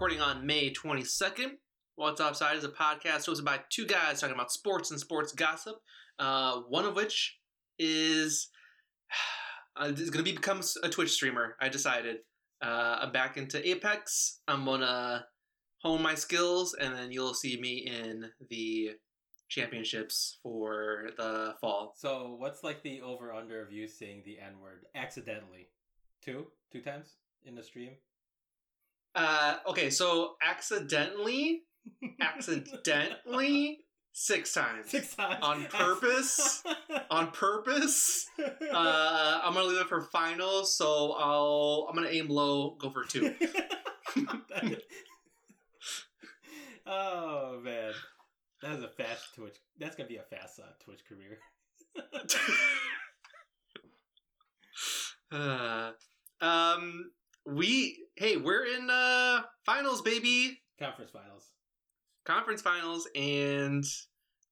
recording on May 22nd. What's Offside is a podcast hosted by two guys talking about sports and sports gossip. Uh, one of which is uh, is going to be become a Twitch streamer. I decided. Uh, I'm back into Apex. I'm gonna hone my skills, and then you'll see me in the championships for the fall. So, what's like the over under of you saying the N word accidentally? Two, two times in the stream. Uh, okay, so accidentally, accidentally, six times. Six times On purpose? On purpose, uh, I'm gonna leave it for finals, so I'll I'm gonna aim low, go for two. oh man, that is a fast Twitch. That's gonna be a fast uh, Twitch career. Uh, um, we hey, we're in uh finals, baby, Conference finals. conference finals, and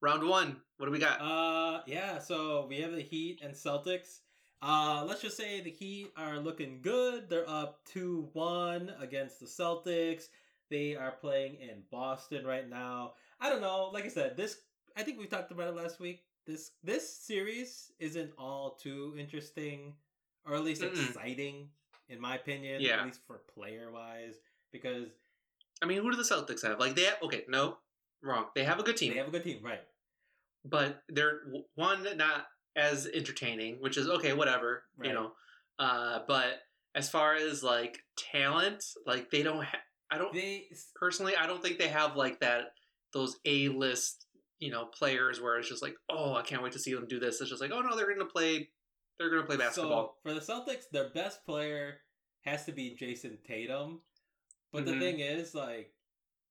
round one. What do we got? Uh, yeah. So we have the Heat and Celtics. Uh, let's just say the Heat are looking good. They're up two one against the Celtics. They are playing in Boston right now. I don't know. Like I said, this I think we talked about it last week. This this series isn't all too interesting, or at least Mm-mm. exciting, in my opinion. Yeah. At least for player wise, because I mean, who do the Celtics have? Like they have, okay, no, wrong. They have a good team, they have a good team, right? but they're one not as entertaining, which is okay, whatever, Right. you know. Uh, but as far as like talent, like they don't. Ha- I don't They personally. I don't think they have like that. Those A list, you know, players where it's just like, oh, I can't wait to see them do this. It's just like, oh no, they're going to play. They're going to play basketball. So for the Celtics, their best player has to be Jayson Tatum. But the Mhm. thing is, like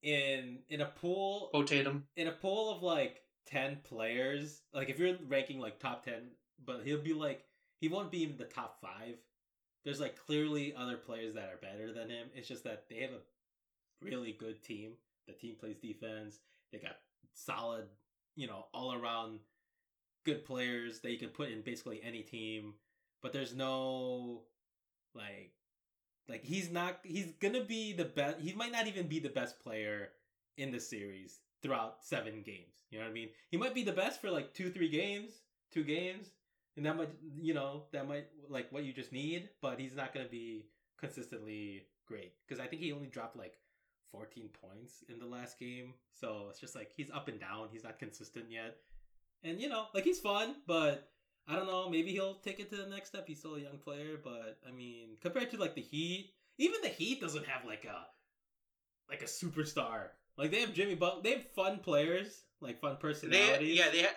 in in a pool Bo Tatum. in a pool of like ten players, like if you're ranking like top ten, but he'll be like he won't be in the top five. There's like clearly other players that are better than him. It's just that they have a really good team. The team plays defense. They got solid, you know, all around good players that you can put in basically any team. But there's no like like he's not he's gonna be the best he might not even be the best player in the series throughout seven games. You know what I mean? He might be the best for like two, three games, two games, and that might you know, that might like what you just need, but he's not gonna be consistently great. Because I think he only dropped like 14 points in the last game. So it's just like he's up and down. He's not consistent yet. And you know, like he's fun, but I don't know, maybe he'll take it to the next step. He's still a young player, but I mean, compared to like the Heat, even the Heat doesn't have like a like a superstar. Like they have Jimmy Butler, they have fun players, like fun They, personalities. yeah, they. Ha-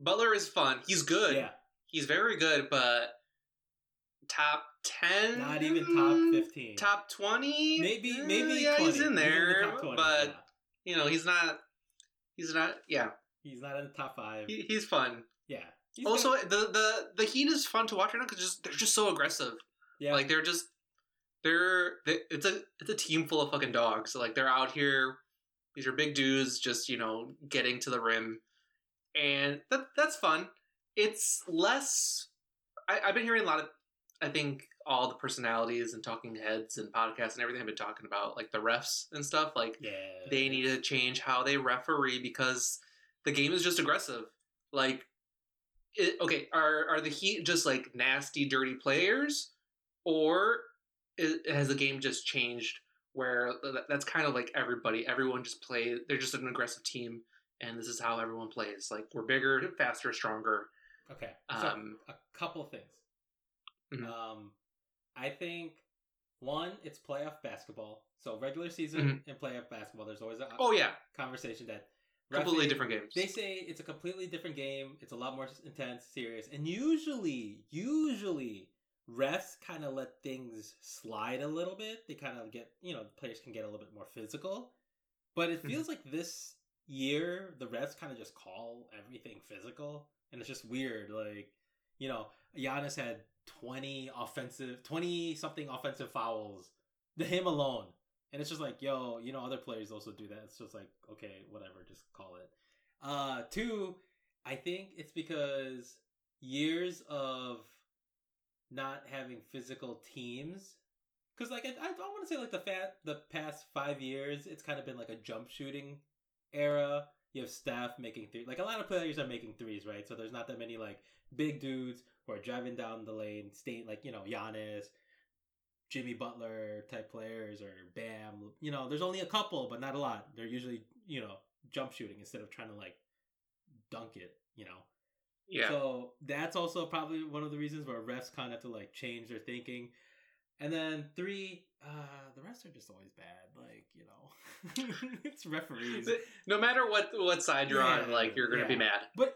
Butler is fun. He's good. yeah, He's very good, but top ten, not even top fifteen. top twenty, maybe Eh, maybe yeah, 20. he's in the there, top 20, but yeah. you know he's not. He's not. Yeah, he's not in the top five. he, he's fun. yeah. He's also, gonna- the the the Heat is fun to watch right now because just they're just so aggressive. yeah, Like they're just they're they, it's a it's a team full of fucking dogs. So, like they're out here. These are big dudes, just you know, getting to the rim, and that that's fun. It's less. I, I've been hearing a lot of. I think all the personalities and talking heads and podcasts and everything have been talking about like the refs and stuff. Like yeah, they need to change how they referee because the game is just aggressive. Like, it, okay, are are the Heat just like nasty, dirty players, or is, has the game just changed where that's kind of like everybody, everyone just play. They're just an aggressive team, and this is how everyone plays. Like we're bigger, faster, stronger. Okay. So Um, a couple things. Mhm. Um, I think one, it's playoff basketball. So regular season and playoff basketball, there's always a Mm-hmm. oh yeah, conversation that completely different games. They say it's a completely different game. It's a lot more intense, serious, and usually, usually refs kind of let things slide a little bit. They kind of get, you know, players can get a little bit more physical. But it mm-hmm. feels like this year the refs kind of just call everything physical, and it's just weird. Like, you know, Giannis had twenty offensive, twenty something offensive fouls to him alone. And it's just like, yo, you know, other players also do that. It's just like, okay, whatever, just call it. Uh, two, I think it's because years of not having physical teams because like I, I want to say like the fat the past five years, it's kind of been like a jump shooting era. You have Steph making three, like a lot of players are making threes, right? So there's not that many like big dudes who are driving down the lane, staying like you know Giannis, Jimmy Butler type players, or Bam. You know, there's only a couple, but not a lot. They're usually you know jump shooting instead of trying to like dunk it. You know. Yeah. So that's also probably one of the reasons where refs kind of have to like change their thinking. And then three, uh, the refs are just always bad. Like you know, it's referees. no matter what what side you're on, like you're gonna be mad. But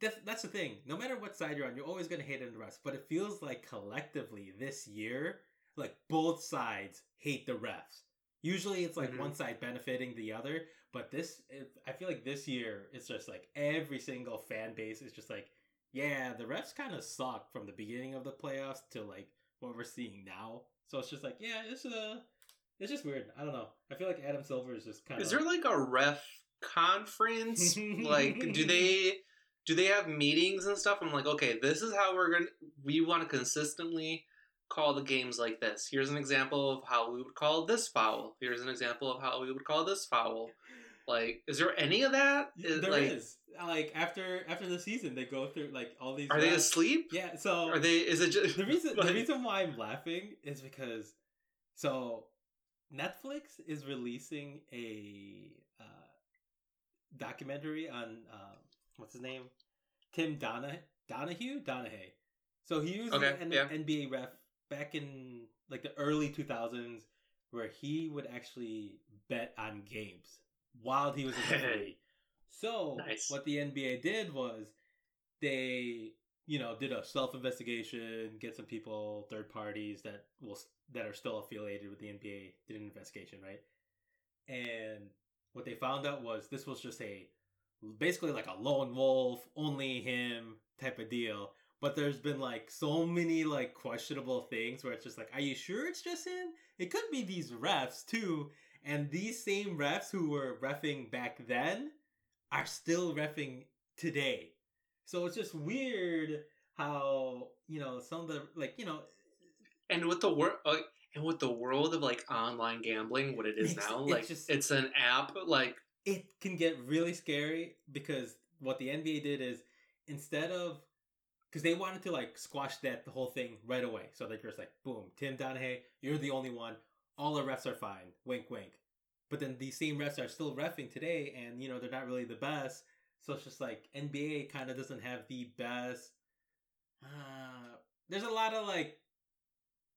that's that's the thing. No matter what side you're on, you're always gonna hate on the refs. But it feels like collectively this year, like both sides hate the refs. Usually it's like Mhm. one side benefiting the other, but this it, I feel like this year it's just like every single fan base is just like, yeah, the refs kind of suck from the beginning of the playoffs to like what we're seeing now. So it's just like, yeah, it's uh it's just weird. I don't know. I feel like Adam Silver is just kind of Is there like a ref conference? like, do they do they have meetings and stuff? I'm like, okay, this is how we're gonna. We want to consistently call the games like this. Here's an example of how we would call this foul. Here's an example of how we would call this foul. Like, is there any of that? Is- There like, is. Like after after the season, they go through like all these. Are they asleep? Yeah. So Are they? Is it just the reason like- the reason why I'm laughing is because so Netflix is releasing a uh, documentary on um, what's his name, Tim Dona Donahue Donahue. So he was Okay, an yeah. NBA ref back in like the early 2000s, where he would actually bet on games while he was a referee. so Nice. what the NBA did was they you know did a self investigation, get some people, third parties that will that are still affiliated with the NBA did an investigation, right? And what they found out was this was just a basically like a lone wolf, only him type of deal. But there's been like so many like questionable things where it's just like, are you sure it's just him? It could be these refs too. And these same refs who were refing back then are still refing today. So it's just weird how, you know, some of the like, you know, and with the world, uh, and with the world of like online gambling, what it is now, it's like just- it's an app. Like, it can get really scary because what the NBA did is instead of because they wanted to like squash that the whole thing right away, so they're just like, boom, Tim Donahue, you're the only one. All the refs are fine. Wink, wink. But then these same refs are still refing today, and you know they're not really the best. So it's just like NBA kind of doesn't have the best. Uh, there's a lot of like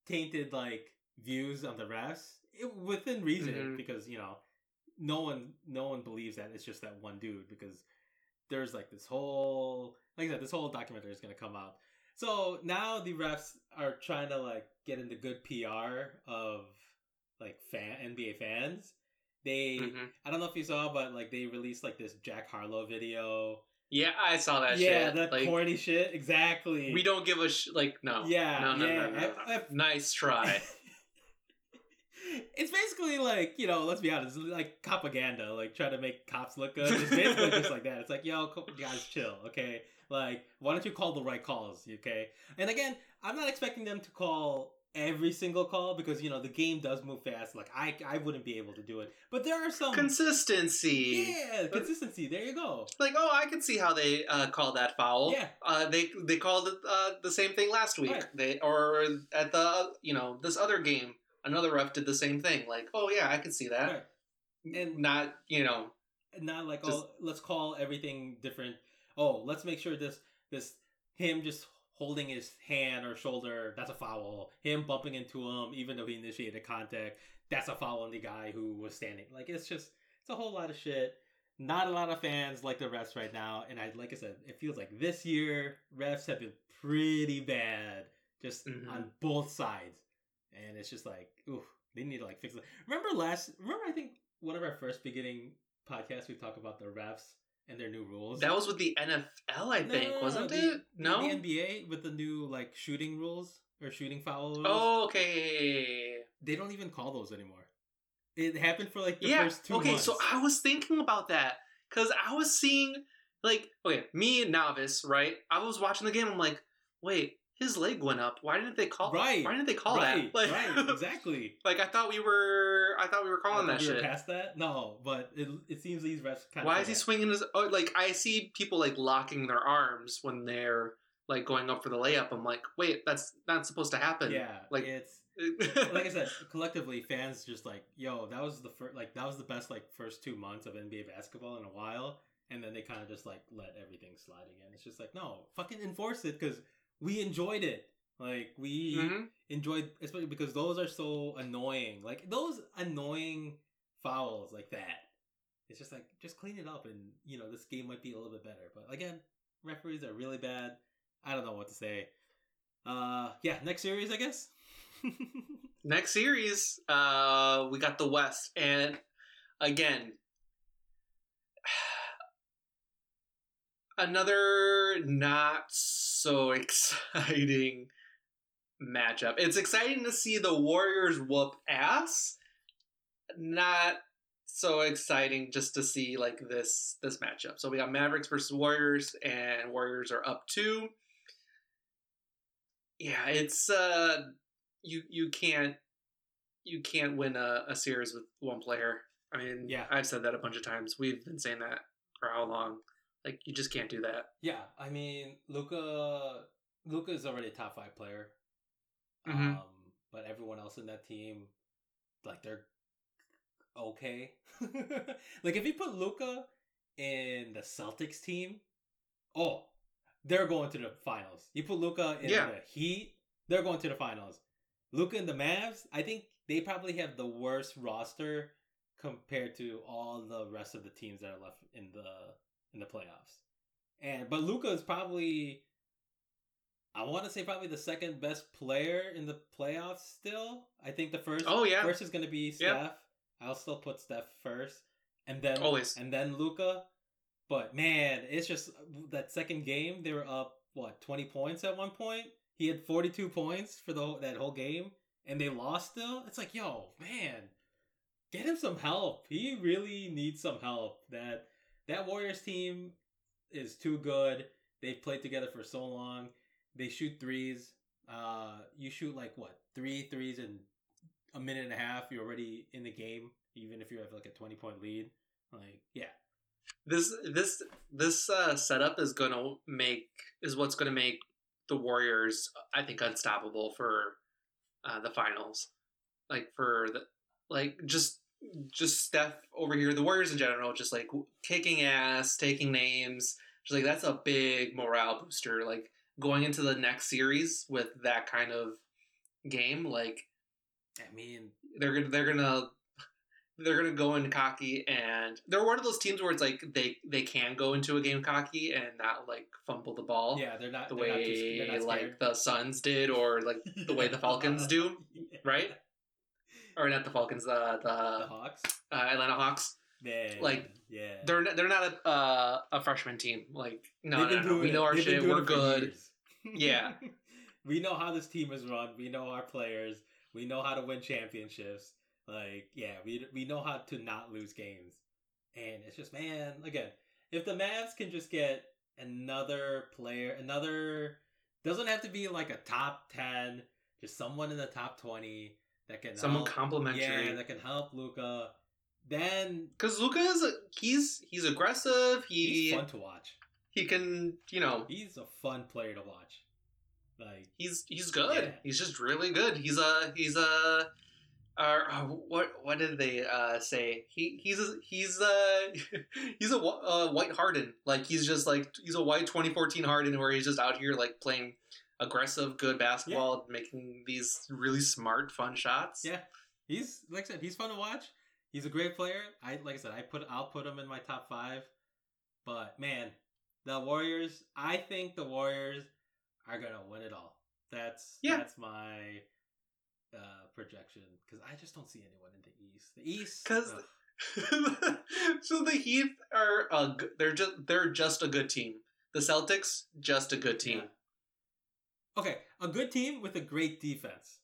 tainted like views on the refs it, within reason Mhm. because you know no one no one believes that it's just that one dude because there's like this whole like I said this whole documentary is gonna come out. So now the refs are trying to like get into good PR of like fan NBA fans. They mhm. I don't know if you saw, but like they released like this Jack Harlow video. yeah, I saw that yeah, shit. that like, corny shit. Exactly. we don't give a sh- like no. Yeah, no, no, yeah. no, no, no, I- I- Nice try. it's basically like you know, let's be honest, like propaganda, like trying to make cops look good. It's basically just like that. It's like, yo, guys, chill, okay? Like, why don't you call the right calls, okay? And again, I'm not expecting them to call every single call because you know the game does move fast. Like, I I wouldn't be able to do it, but there are some Consistency. yeah consistency. There you go. Like, oh, I can see how they uh, called that foul. Yeah. Uh, they they called it uh, the same thing last week. Right. They or at the you know this other game, another ref did the same thing. Like, oh yeah, I can see that. Right. And Not you know not like Just- oh let's call everything different oh let's make sure this this him just holding his hand or shoulder that's a foul him bumping into him even though he initiated contact that's a foul on the guy who was standing like it's just it's a whole lot of shit not a lot of fans like the refs right now and i like i said it feels like this year refs have been pretty bad just Mhm. on both sides and it's just like ooh they need to like fix it remember last remember i think one of our first beginning podcasts we talked about the refs and their new rules that was with the NFL. I No, think no, no, wasn't the- it? No. the nba with the new like shooting rules or shooting foul rules oh, okay. they don't even call those anymore it happened for like the yeah. first two okay. months So I was thinking about that because I was seeing like okay, me novice, right? I was watching the game. I'm like, wait, his leg went up. Why didn't they call? Right. Why didn't they call right, that? Like, right, exactly. like I thought we were. I thought we were calling that we shit. Past that, no, but it, it seems these refs kind Why is he swinging his? Oh, like I see people like locking their arms when they're like going up for the layup. I'm like, wait, that's not supposed to happen. Yeah, like- it's like I said, collectively, fans just like, yo, that was the first, like that was the best like first two months of NBA basketball in a while, and then they kind of just like let everything slide again. It's just like, no, fucking enforce it because we enjoyed it. Like we Mhm. enjoyed, especially because those are so annoying. Like those annoying fouls like that. It's just like just clean it up, and you know this game might be a little bit better. But again, referees are really bad. I don't know what to say. Uh, yeah, next series, I guess. Next series, uh, we got the West, and again, another not so exciting matchup. It's exciting to see the Warriors whoop ass. Not so exciting just to see like this this matchup. So we got Mavericks versus Warriors, and Warriors are up two. Yeah, it's uh you you can't you can't win a, a series with one player. I mean, Yeah. I've said that a bunch of times. We've been saying that for how long? Like you just can't do that. yeah, I mean, Luka. Luka is already a top five player. Mhm. Um, but everyone else in that team, like they're okay. like if you put Luka in the Celtics team, oh, they're going to the finals. You put Luka in Yeah. the Heat, they're going to the finals. Luka in the Mavs, I think they probably have the worst roster compared to all the rest of the teams that are left in the in the playoffs. And but Luka is probably I want to say probably the second best player in the playoffs still. I think the first Oh, yeah. first is going to be Steph. I'll still put Steph first and then Always. and then Luka. But man, it's just that second game they were up what 20 points at one point. He had 42 points for the whole, that whole game and they lost still. It's like, yo, man, get him some help. He really needs some help. That that Warriors team is too good. They've played together for so long. They shoot threes. Uh, you shoot like what three threes in a minute and a half. You're already in the game, even if you have like a twenty point lead. Like, yeah, This this this uh, setup is gonna make is what's gonna make the Warriors I think unstoppable for uh, the finals. Like for the like just just Steph over here, the Warriors in general, just like kicking ass, taking names. Just like that's a big morale booster. Like going into the next series with that kind of game, like I mean, they're gonna they're gonna they're gonna go in cocky and they're one of those teams where it's like they they can go into a game cocky and not like fumble the ball yeah, they're not the they're not too, way not like the Suns did or like the way the Falcons do, right? Or not the Falcons the The the Hawks, uh, Atlanta Hawks man, like, yeah, they're not, they're not a uh, a freshman team like no no, no, we know it. our They've shit we're good. Yeah. we know how this team is run. We know our players. We know how to win championships. Like, yeah, we we know how to not lose games. And it's just, man, again, if the Mavs can just get another player, another doesn't have to be like a top ten, just someone in the top twenty that can someone help, complimentary yeah, that can help Luka. Then because Luka is a, he's he's aggressive he he's fun to watch. he can you know He's a fun player to watch. Like he's he's good. Yeah. He's just really good. He's a he's a uh, uh, what what did they uh, say? He he's a, he's a he's a uh, white Harden. Like he's just like he's a white 2014 Harden where he's just out here like playing aggressive, good basketball, making these really smart, fun shots. Yeah, he's like I said, he's fun to watch. He's a great player. I like I said, I put I'll put him in my top five. But man, the Warriors. I think the Warriors are gonna win it all. That's Yeah. that's my uh, projection because I just don't see anyone in the East. The East, 'Cause- ugh. so the Heat are a, they're just they're just a good team. The Celtics just a good team. Yeah. Okay, a good team with a great defense.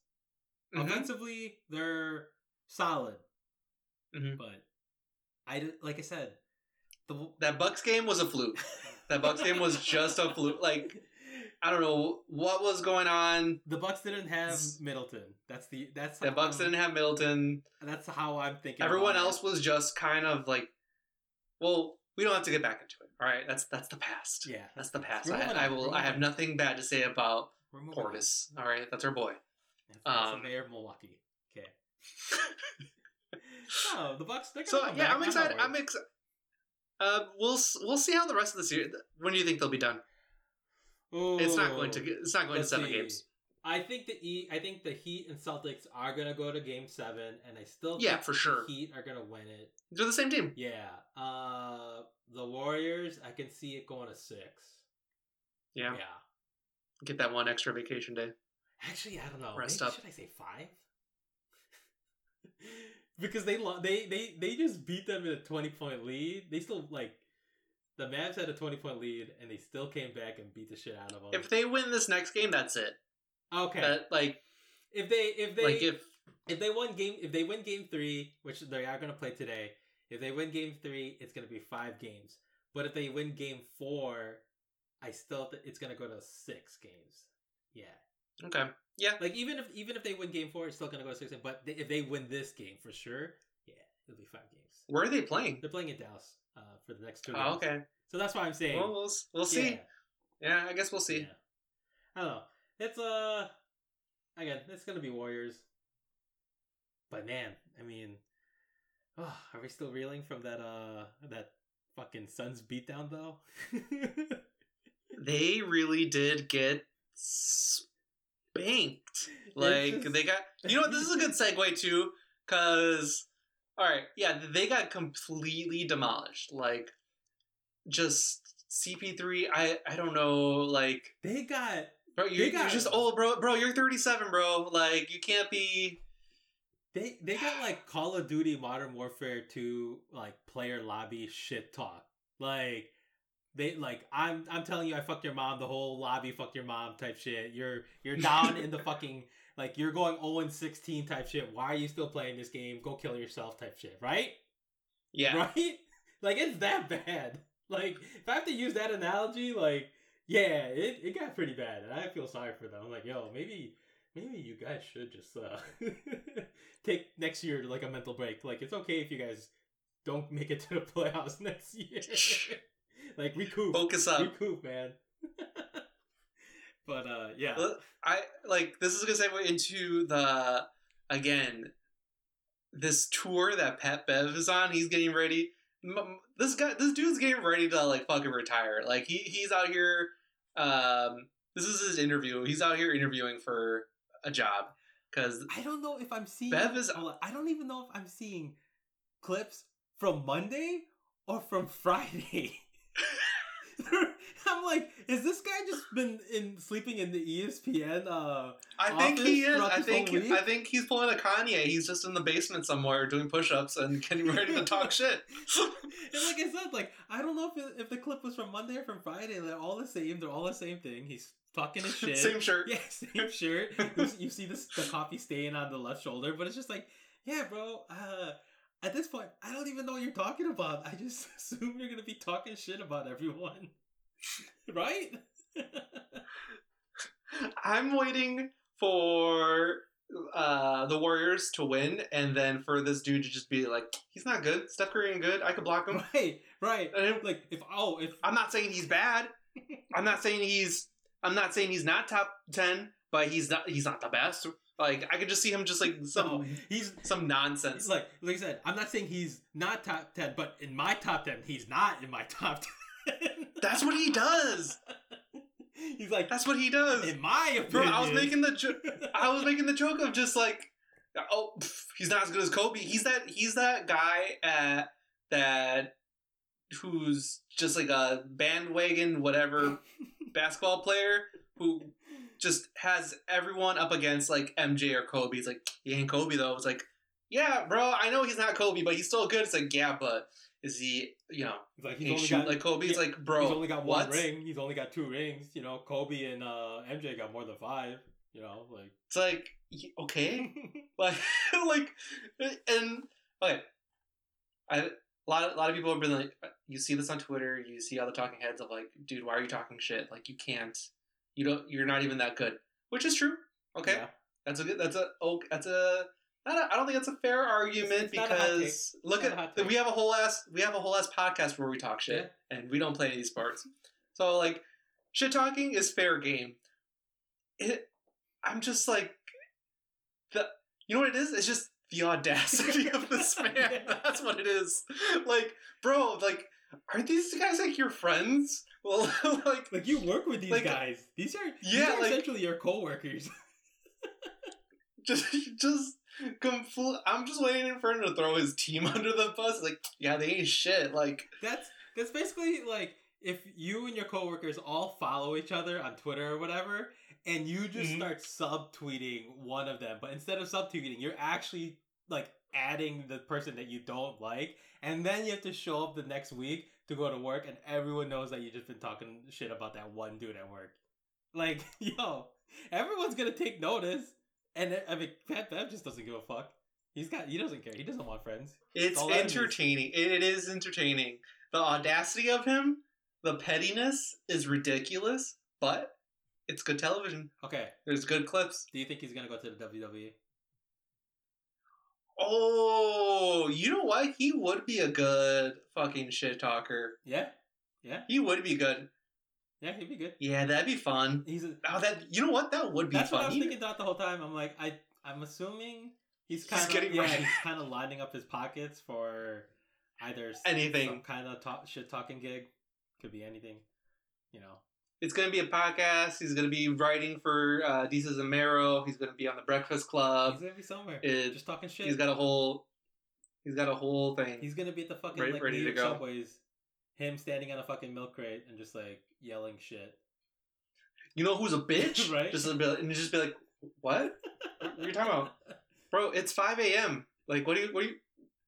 Mhm. Offensively, they're solid. Mhm. But I like I said, the That Bucks game was a fluke. That Bucks game was just a fluke. Like I don't know what was going on. The Bucks didn't have Middleton. That's the that's The Bucks I'm- didn't have Middleton. That's how I'm thinking. Everyone about it. else was just kind of like, well, we don't have to get back into it. All right, that's that's the past. Yeah, That's the past. I, I will. I have nothing bad to say about We're moving on. All right, that's our boy. That's the Um, mayor of Milwaukee. Okay. no, the Bucks. They're So yeah. I'm excited. I'm excited. Uh, we'll we'll see how the rest of the series. When do you think they'll be done? It's not going to. It's not going to seven see. games. I think the E. I think the Heat and Celtics are gonna go to Game Seven, and I still Yeah, think for the sure. Heat are gonna win it. They're the same team. Yeah. Uh, the Warriors. I can see it going to six. Yeah. Yeah. Get that one extra vacation day. Actually, I don't know. Rest Maybe up. Should I say five? because they lo- they they they just beat them in a twenty point lead. They still like the Mavs had a twenty point lead, and they still came back and beat the shit out of them. If they win this next game, that's it. okay, That like if they if they like if if they won game if they win game three, which they are going to play today, if they win game three, it's going to be five games. But if they win game four, I still th- it's going to go to six games. Yeah, okay. Yeah. Like even if even if they win game four, it's still going to go to six. games. But they, if they win this game for sure, yeah, it'll be five games. Where are they playing? They're playing in Dallas uh, for the next two. Oh, games. okay. So that's why I'm saying. Well, we'll we'll see. Yeah, Yeah, I guess we'll see. yeah. I don't know. It's uh again, it's gonna be Warriors. But man, I mean, oh, are we still reeling from that uh that fucking Suns beatdown though? They really did get spanked. Like just- they got. You know what? This is a good segue too, because all right, yeah, they got completely demolished. Like just CP3. I I don't know. Like they got bro, They you're, you're got- just old, bro. Bro, you're 37, bro. Like you can't be. they they got like Call of Duty Modern Warfare 2 like player lobby shit talk. Like they like I'm I'm telling you I fucked your mom, the whole lobby fucked your mom type shit. You're you're down in the fucking like you're going 0 and 16 type shit. Why are you still playing this game? Go kill yourself type shit, right? Yeah. Right? Like it's that bad. Like if I have to use that analogy, like yeah, it, it got pretty bad, and I feel sorry for them. I'm like, yo, maybe maybe you guys should just uh take next year like a mental break. Like it's okay if you guys don't make it to the playoffs next year. like recoup, Focus up. recoup, man. but uh, yeah, I like this is gonna segue into the again this tour that Pat Bev is on. He's getting ready. This guy, this dude's getting ready to like fucking retire. Like he he's out here. Um, this is his interview. He's out here interviewing for a job because I don't know if I'm seeing. Bev is- I don't even know if I'm seeing clips from Monday or from Friday. I'm like, is this guy just been in sleeping in the ESPN? Uh, I think he is. I think? I think he's pulling a Kanye. He's just in the basement somewhere doing push-ups and getting ready to talk shit. and like I said, like I don't know if it, if the clip was from Monday or from Friday. They're all the same. They're all the same thing. He's talking his shit. Same shirt. Yeah, same shirt. you, you see the the coffee stain on the left shoulder, but it's just like, yeah, bro. Uh, at this point, I don't even know what you're talking about. I just assume you're gonna be talking shit about everyone, right? I'm waiting for uh, the Warriors to win, and then for this dude to just be like, he's not good. Steph Curry ain't good. I could block him. right, right. And Like if oh if I'm not saying he's bad. I'm not saying he's. I'm not saying he's not top ten, but he's not. He's not the best. Like I could just see him just like some oh. he's some nonsense. Like like I said, I'm not saying he's not top ten, but in my top ten, he's not in my top ten. That's what he does. he's like, That's what he does. in my Bro, opinion. I was making the jo- I was making the joke of just like, oh, pff, he's not as good as Kobe. He's that he's that guy at that who's just like a bandwagon whatever basketball player who just has everyone up against like MJ or Kobe. It's like he ain't Kobe though. It's like, yeah, bro, I know he's not Kobe, but he's still good. It's like, yeah, but is he? You know, He's like, he's only shoot got like Kobe. It's yeah, like, bro, he's only got one ring. He's only got two rings. You know, Kobe and uh, MJ got more than five. You know, like It's like, okay. like like and okay I, a lot of, a lot of people have been like you see this on twitter you see all the talking heads of like dude why are you talking shit like you can't you don't you're not even that good, which is true. Okay, Yeah. that's a good. That's a oh that's a. I don't, I don't think that's a fair argument it's not a hot take. because look not a hot at we have a whole ass we have a whole ass podcast where we talk shit and we don't play any of these sports. So like shit talking is fair game. It I'm just like the you know what it is? It's just the audacity of this man. That's what it is. Like, bro, like are these guys like your friends? Well, like Like you work with these Like, guys. These are these yeah, are like- essentially your coworkers. just just complete. I'm just waiting for him to throw his team under the bus. Like, yeah, they ain't shit. Like, that's that's basically like if you and your coworkers all follow each other on Twitter or whatever, and you just Mhm. start subtweeting one of them, but instead of subtweeting, you're actually like adding the person that you don't like, and then you have to show up the next week to go to work, and everyone knows that you just been talking shit about that one dude at work. Like, yo, everyone's gonna take notice, and I mean, Pat Bev just doesn't give a fuck. He's got, he doesn't care. He doesn't want friends. it's entertaining. It, is entertaining. The audacity of him, the pettiness is ridiculous, but it's good television. Okay, There's good clips. do you think he's gonna go to the? WWE? Oh, you know what? He would be a good fucking shit talker. Yeah, yeah, He would be good. yeah. He'd be good. Yeah, that'd be fun. He's a, Oh, that you know what? That would be that's fun. what I was thinking throughout the whole time. I'm like, I, I'm assuming he's He's kind of getting yeah, ready. he's kind of lining up his pockets for either Anything. some kind of talk, shit talking gig. Could be anything, you know. It's gonna be a podcast. He's gonna be writing for uh, Desus and Mero. He's gonna be on the Breakfast Club. he's gonna be somewhere, it- just talking shit. He's got a whole. He's got a whole thing. He's gonna be at the fucking Right- like ready New to York go. subways. Him standing on a fucking milk crate and just like yelling shit. you know who's a bitch? Right. Just a bit, and just be like, "What? What are you talking about, bro? It's five a.m. Like, what do you? What do you?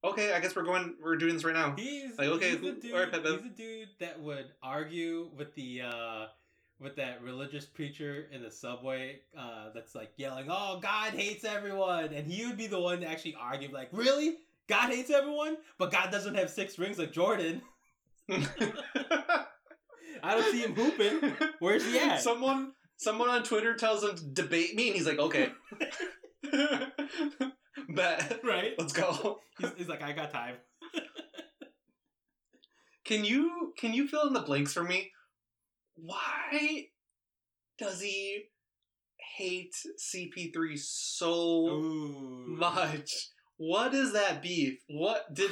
Okay, I guess we're going. We're doing this right now. He's Like, okay, he's a dude. Pep. he's a dude that would argue with the uh with that religious preacher in the subway uh that's like yelling, "Oh, God hates everyone," and he would be the one to actually argue, like, "Really? God hates everyone, but God doesn't have six rings like Jordan." I don't see him hooping. Where's he at? Someone, someone on Twitter tells him to debate me, and he's like, "Okay, bet, right? let's go." He's, he's like, "I got time." Can you can you fill in the blanks for me? Why does he hate CP3 so Ooh. much? What is that beef? What did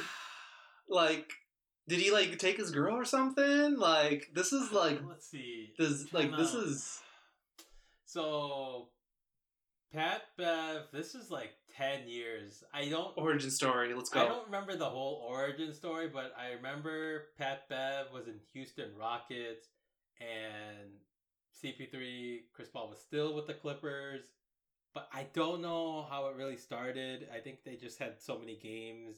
like did he like take his girl or something? Like this is uh, like let's see. this like this is So, Pat Bev, this is like 10 years. I don't. origin story. Let's go. I don't remember the whole origin story, but I remember Pat Bev was in Houston Rockets and CP3, Chris Paul was still with the Clippers. But I don't know how it really started. I think they just had so many games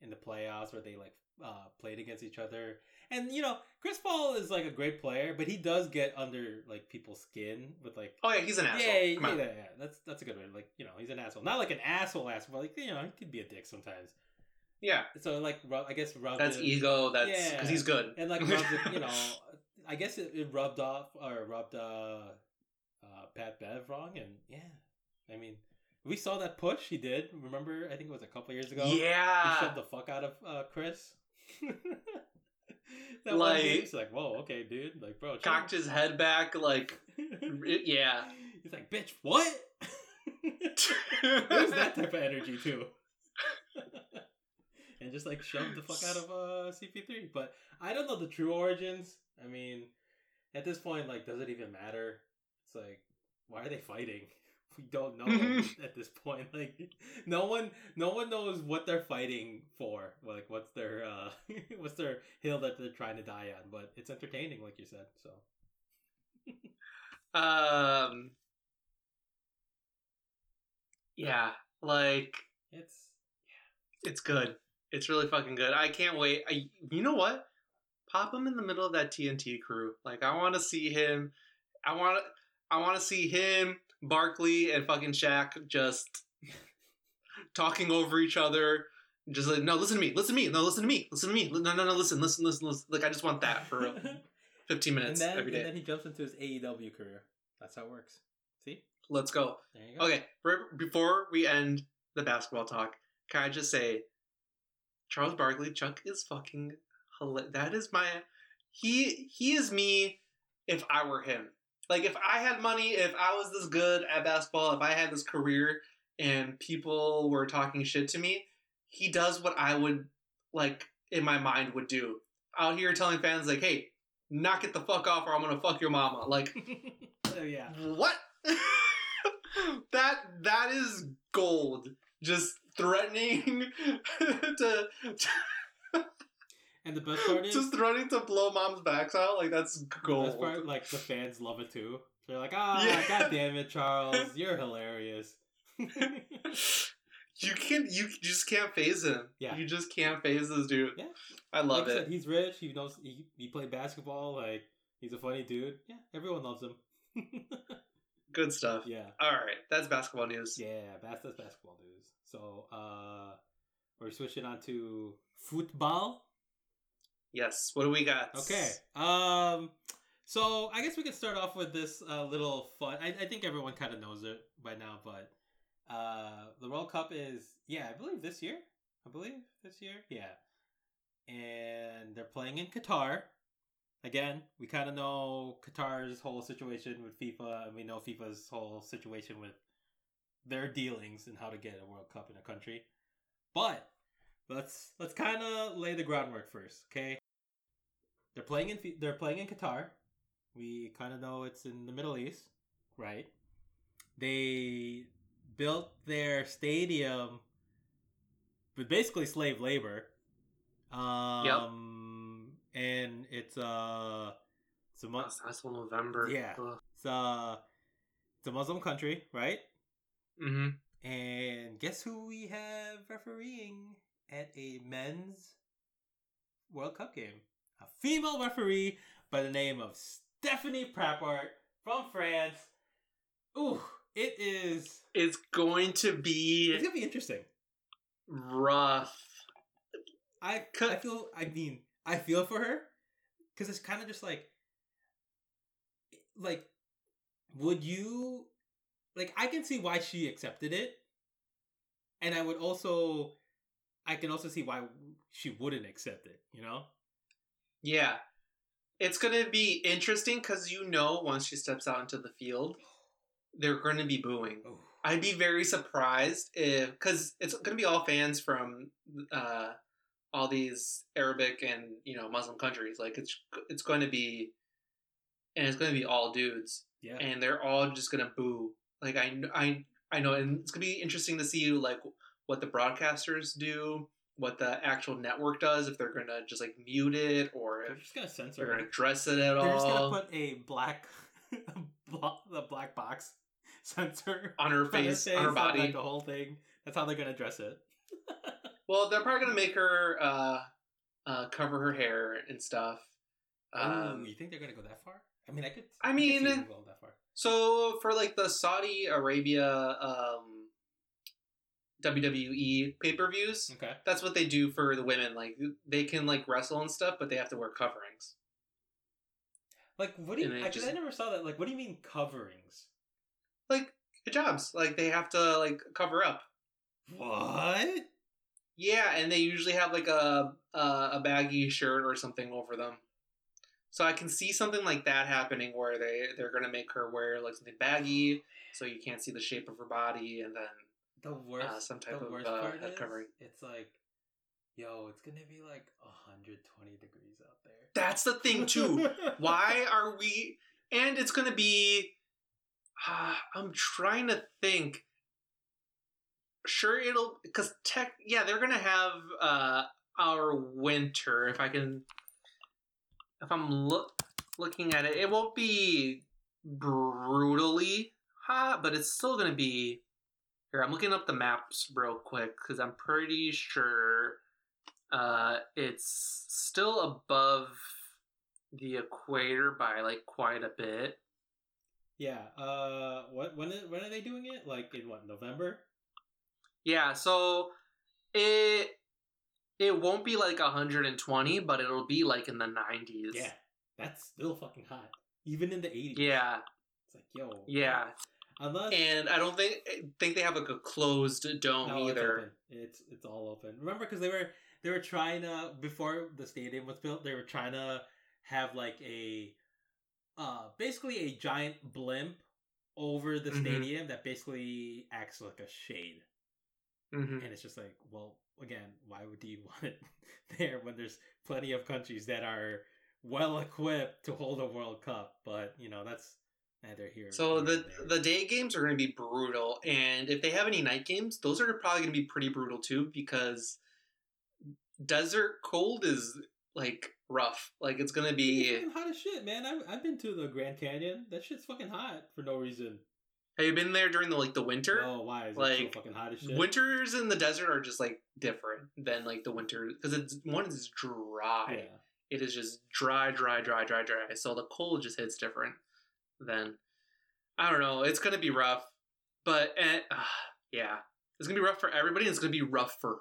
in the playoffs where they like uh, played against each other. And you know, Chris Paul is like a great player, but he does get under like people's skin with like Oh yeah, he's an asshole. yeah, yeah, yeah, yeah. That's that's a good way. Like you know, he's an asshole. Not like an asshole asshole, but like you know, he could be a dick sometimes. Yeah, So like, rub, I guess rubbed that's it, ego. That's Yeah. because he's good. and like it, you know. I guess it, it rubbed off or rubbed uh, uh, Pat Bev wrong, and yeah, I mean, we saw that push he did. Remember, I think it was a couple years ago. Yeah, he shoved the fuck out of uh, Chris. that Like- he's like, "Whoa, okay, dude." Like, bro, chill. cocked his head back like yeah. He's like, bitch, what? There's that type of energy too. And just like shoved the fuck out of uh, CP3. But I don't know the true origins. I mean, at this point, like, does it even matter? It's like, why are they fighting? We don't know at this point. Like, no one, no one knows what they're fighting for. Like, what's their, uh, what's their hill that they're trying to die on? But it's entertaining, like you said. So Um. Yeah, like it's yeah. it's good. It's really fucking good. I can't wait. I, you know what? Pop him in the middle of that TNT crew. Like I want to see him. I want to. I want to see him, Barkley, and fucking Shaq just talking over each other. Just like no, listen to me, listen to me, no, listen to me, listen to me, no, no, no, listen, listen, listen, listen. Like I just want that for fifteen and minutes then every and then he jumps into his AEW career. That's how it works. See? Let's go. There you go. Okay, before we end the basketball talk, can I just say, Charles Barkley, Chuck is fucking hilarious. That is my he he is me if I were him. Like if I had money, if I was this good at basketball, if I had this career, and people were talking shit to me, he does what I would like in my mind would do. Out here telling fans like, "Hey, knock it the fuck off, or I'm gonna fuck your mama." Like oh yeah. what? that that is gold. Just threatening to, And the best part is just threatening to blow mom's backs out. Like that's the best gold. part, like the fans love it too. They're like, ah, Yeah. god damn it, Charles, you're hilarious. you can't. you just can't faze him. Yeah. You just can't faze this dude. Yeah. I love like it. said, he's rich. He knows he, he played basketball. Like he's a funny dude. Yeah, everyone loves him. Good stuff. yeah, All right, that's basketball news. yeah. That's that's basketball news. So uh, we're switching on to football. Yes. What do we got? Okay. Um. So I guess we could start off with this uh, little fun. I, I think everyone kind of knows it by now, but uh, the World Cup is yeah, I believe this year. I believe this year. Yeah, and they're playing in Qatar. Again, we kind of know Qatar's whole situation with FIFA, and we know FIFA's whole situation with their dealings and how to get a World Cup in a country. But let's let's kind of lay the groundwork first, okay? They're playing in they're playing in Qatar. We kind of know it's in the Middle East, right? They built their stadium with basically slave labor. Um, and it's uh, it's a mu- That's, November. Yeah. it's uh, it's a Muslim country, right? Mm-hmm. And guess who we have refereeing at a men's World Cup game? A female referee by the name of Stephanie Frappart from France. Ooh, it is. It's going to be It's gonna be interesting. rough. I. I feel. I mean, I feel for her because it's kind of just like, like, would you, like, I can see why she accepted it, and I would also, I can also see why she wouldn't accept it. You know? Yeah. It's going to be interesting because you know once she steps out into the field, they're going to be booing. Oh, I'd be very surprised if, because it's going to be all fans from uh, all these Arabic and you know Muslim countries. Like it's it's going to be, and it's going to be all dudes, yeah. and they're all just going to boo. Like I I I know, and it's going to be interesting to see like what the broadcasters do, what the actual network does, if they're going to just like mute it or They're if just gonna censor. they're gonna address it at They're just gonna put a black, the black box censor on her face, on her and, body. like the whole thing. That's how they're gonna address it. Well, they're probably gonna make her uh, uh, cover her hair and stuff. Um, Ooh, you think they're gonna go that far? I mean, I could. I see mean- going that far. So for like the Saudi Arabia um, WWE pay per views, Okay. that's what they do for the women. Like they can like wrestle and stuff, but they have to wear coverings. Like, what do you? It just- I never saw that. Like, what do you mean coverings? Like hijabs, like they have to like cover up. What? Yeah, and they usually have like a a, a baggy shirt or something over them. So I can see something like that happening where they they're gonna make her wear like something baggy, so you can't see the shape of her body, and then The worst. some type the of, worst uh, part is, covering. it's like, yo, it's gonna be like 120 degrees out there. that's the thing too. Why are we? And it's gonna be. Uh, I'm trying to think. Sure, it'll because tech. Yeah, they're gonna have uh our winter. If I can, if I'm look looking at it, it won't be brutally hot, but it's still gonna be. Here, I'm looking up the maps real quick because I'm pretty sure uh, it's still above the equator by like quite a bit. Yeah. Uh, what? When? Is, when are they doing it? Like in what? November? Yeah, so it it won't be like 120, but it'll be like in the 90s. Yeah. That's still fucking hot. Even in the 80s. Yeah. It's like, yo, Yeah, unless and I don't think think they have like a closed dome No, it's either. open. It's it's all open. Remember, because they were they were trying to before the stadium was built, they were trying to have like a uh basically a giant blimp over the Mhm. stadium that basically acts like a shade, hmm and it's just like, well, again, why would you want it there when there's plenty of countries that are well equipped to hold a World Cup? But you know, that's neither here. So the there. the day games are going to be brutal, and if they have any night games, those are probably going to be pretty brutal too because desert cold is like rough. Like it's going to be. fucking hot as shit, man. I've, I've been to the Grand Canyon. That shit's fucking hot for no reason. Have you been there during the like the winter? Oh, why is it Like, so fucking hot as shit? Winters in the desert are just like different than like the winter because it's one is dry. Yeah. It is just dry, dry, dry, dry, dry. So the cold just hits different. Then I don't know. It's gonna be rough, but eh, ah, yeah, it's gonna be rough for everybody. and It's gonna be rough for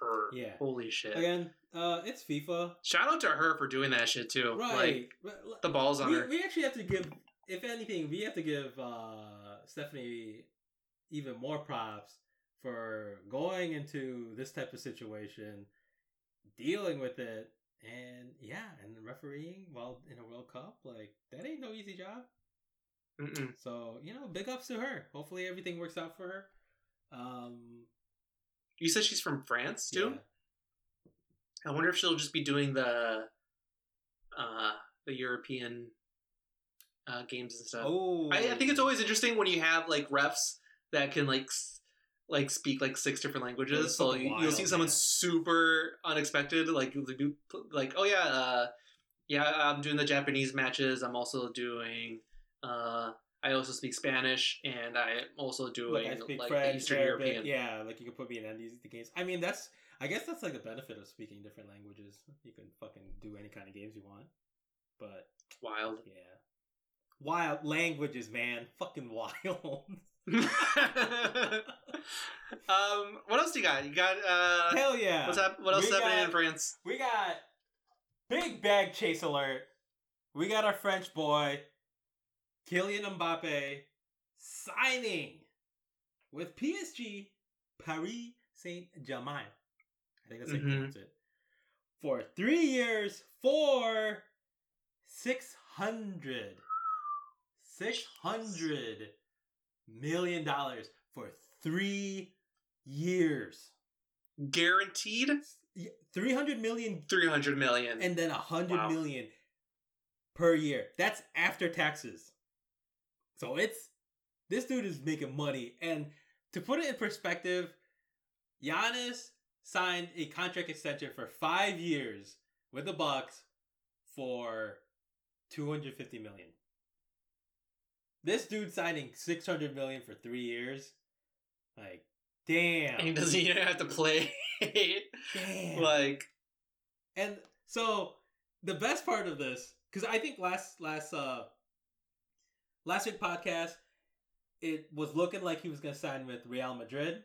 her. Yeah. Holy shit. Again, uh, it's FIFA, Shout out to her for doing that shit too. right? Like the balls on we, her. we actually have to give, if anything, we have to give uh, Stephanie even more props for going into this type of situation, dealing with it, and yeah, and refereeing while in a World Cup. Like that ain't no easy job. Mm-mm. So you know, big ups to her. Hopefully everything works out for her. Um, You said she's from France too. yeah. I wonder if she'll just be doing the, uh, the European, uh, games and stuff. Oh, I, I think it's always interesting when you have like refs that can like s- like speak like six different languages. So you, you'll see someone man. super unexpected, like like oh yeah, uh, yeah, I'm doing the Japanese matches. I'm also doing. Uh, I also speak Spanish, and I'm also Like doing I like, French, Eastern Arabic, European. yeah. Like you can put me in any of the games. I mean, that's I guess that's like the benefit of speaking different languages. You can fucking do any kind of games you want. But Wild. yeah, wild languages, man, fucking wild. um, what else do you got? You got uh, Hell yeah! what's up? What else We is happening got- in France? We got big bag chase alert. We got our French boy, Kylian Mbappe, signing with PSG, Paris Saint Germain. I think that's how you Mhm. pronounce it. For three years, for 600 600 million dollars for three years. Guaranteed Three hundred million. Three hundred million. and then a hundred Wow. million per year. That's after taxes. So it's this dude is making money. And to put it in perspective, Giannis signed a contract extension for five years with the Bucks for two hundred fifty million. This dude signing six hundred million for three years, like damn, and he doesn't even have to play. damn. like And so the best part of this, because I think last last uh last week podcast, it was looking like he was gonna sign with Real Madrid.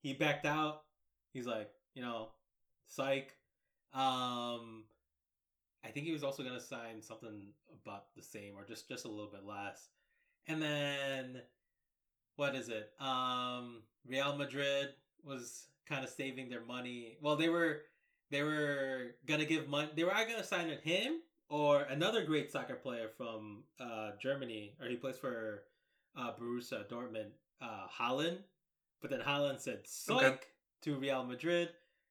He backed out. He's like, you know, psych. Um I think he was also gonna sign something about the same or just just a little bit less. And then what is it? Um Real Madrid was kind of saving their money. Well, they were they were gonna give money. They were either gonna sign him or another great soccer player from uh, Germany, or he plays for uh, Borussia Dortmund, uh, Haaland. But then Haaland said "psych" Okay. to Real Madrid,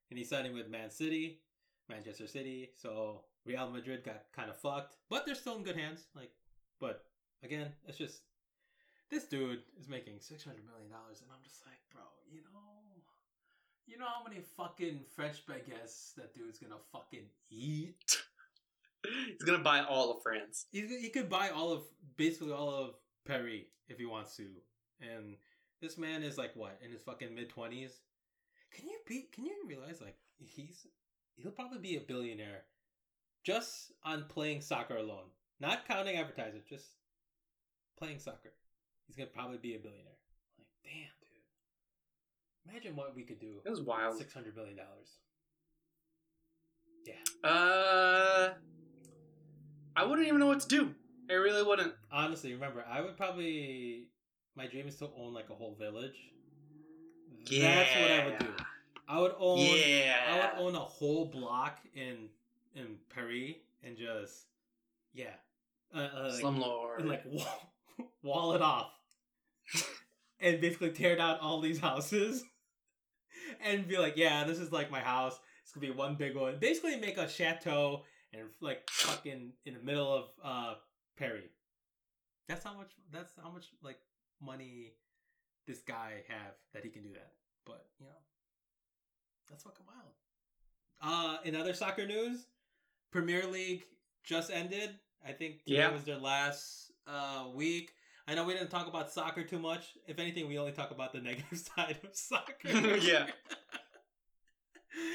and he's signing with Man City, Manchester City. So Real Madrid got kind of fucked, but they're still in good hands. Like, but again, it's just this dude is making six hundred million dollars, and I'm just like, bro, you know. You know how many fucking French baguettes that dude's gonna fucking eat? he's gonna buy all of France. He, he could buy all of, basically all of Paris if he wants to. And this man is like, what, in his fucking mid 20s? Can you be, can you realize, like, he's, he'll probably be a billionaire just on playing soccer alone. Not counting advertising, just playing soccer. He's gonna probably be a billionaire. Like, damn, dude. Imagine what we could do. It was wild. Six hundred million dollars. Yeah. Uh, I wouldn't even know what to do. I really wouldn't. Honestly, remember, I would probably. My dream is to own like a whole village. That's what I would do. I would own. Yeah. I would own a whole block in in Paris and just yeah, uh, uh, like, Slumlord. and like wall, it off, and basically tear down all these houses, and be like, yeah, this is like my house. It's gonna be one big one. Basically, make a chateau and like fucking in the middle of uh Perry. That's how much. That's how much like money this guy have that he can do that. But you know, that's fucking wild. Uh, in other soccer news, Premier League just ended. I think today Yeah. was their last uh week. I know we didn't talk about soccer too much. If anything, we only talk about the negative side of soccer. Yeah.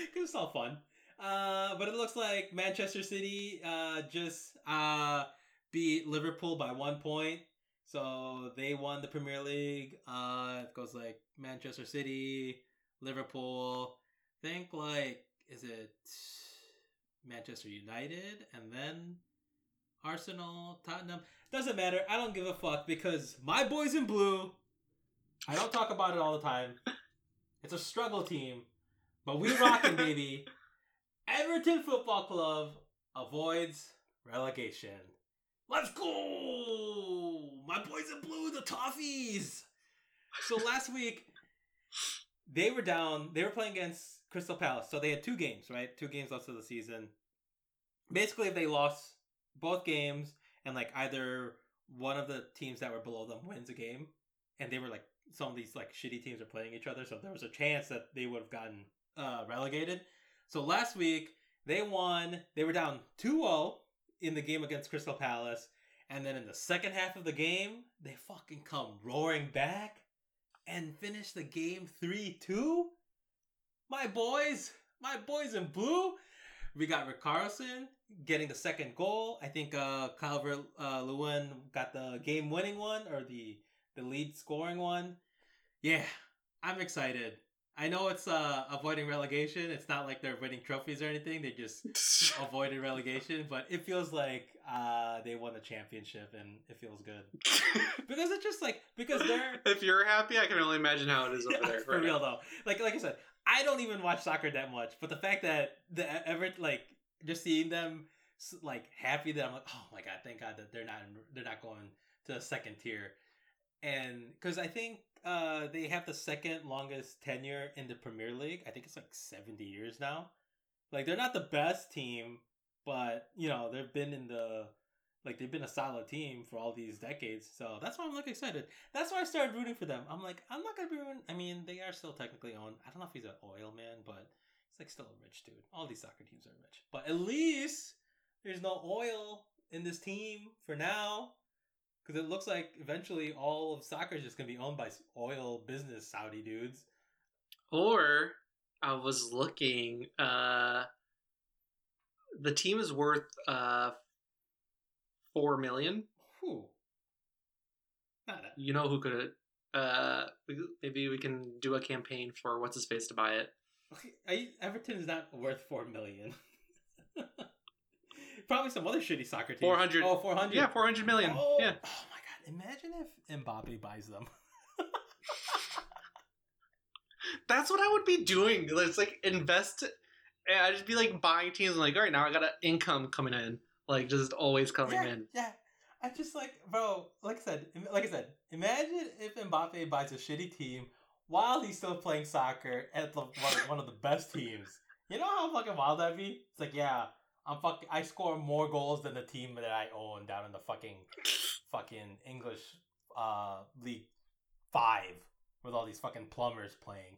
because it's all fun. Uh, but it looks like Manchester City uh just uh beat Liverpool by one point. So they won the Premier League. Uh, it goes like Manchester City, Liverpool. Think like is it Manchester United and then Arsenal, Tottenham. Doesn't matter. I don't give a fuck because my boys in blue. I don't talk about it all the time. It's a struggle team, but we rocking, baby. Everton Football Club avoids relegation. Let's go! My boys in blue, the Toffees! So last week, they were down. They were playing against Crystal Palace. So they had two games, right? Two games left of the season. Basically, if they lost both games and like either one of the teams that were below them wins a game, and they were like some of these like shitty teams are playing each other, so there was a chance that they would have gotten uh, relegated. So last week they won. They were down 2-0 in the game against Crystal Palace, and then in the second half of the game, they fucking come roaring back and finish the game 3-2. My boys, my boys in blue. We got Richarlison getting the second goal. I think uh Calvert uh, Lewin got the game winning one or the the lead scoring one. Yeah, I'm excited. I know it's uh avoiding relegation. It's not like they're winning trophies or anything. They just avoided relegation, but it feels like uh they won the championship and it feels good. Because it's just like because they're if you're happy, I can only imagine how it is over there. for right real now. though. Like like I said, I don't even watch soccer that much, but the fact that the ever like just seeing them like happy that I'm like, oh my god, thank God that they're not they're not going to the second tier, and because I think uh they have the second longest tenure in the Premier League. I think it's like 70 years now. Like they're not the best team, but you know they've been in the like they've been a solid team for all these decades. So that's why I'm like excited. That's why I started rooting for them. I'm like, I'm not gonna be rooting. I mean, they are still technically owned. I don't know if he's an oil man, but like still a rich dude. All these soccer teams are rich, but at least there's no oil in this team for now. Because it looks like eventually all of soccer is just gonna be owned by oil business Saudi dudes. Or I was looking. Uh, the team is worth uh four million. Whew. Not a, You know who could? Uh, maybe we can do a campaign for what's his face to buy it. Okay. I, Everton is not worth four million. Probably some other shitty soccer team. 400. Oh, 400. Yeah, four hundred million. Oh, Yeah. Oh my god! Imagine if Mbappe buys them. That's what I would be doing. It's like invest. and I'd just be like buying teams. I'm like, all right, now I got an income coming in, like just always coming yeah, in. yeah. I just like, bro. Like I said, like I said, imagine if Mbappe buys a shitty team while he's still playing soccer at the, one, of the best teams. You know how fucking wild that'd be? It's like, yeah, I'm fucking. I score more goals than the team that I own down in the fucking, fucking English, uh, League Five with all these fucking plumbers playing.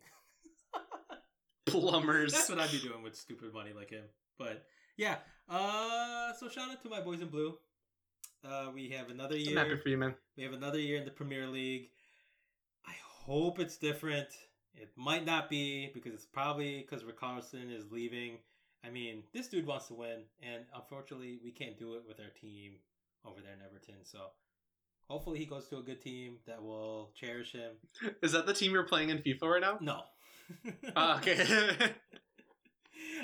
Plumbers. That's what I'd be doing with stupid money like him. But yeah, uh, so shout out to my boys in blue. Uh, we have another I'm year. happy for you, man. We have another year in the Premier League. Hope it's different. It might not be because it's probably because Richarlison is leaving. I mean, this dude wants to win, and unfortunately, we can't do it with our team over there in Everton. So hopefully, he goes to a good team that will cherish him. Is that the team you're playing in FIFA right now? No. Ah, okay.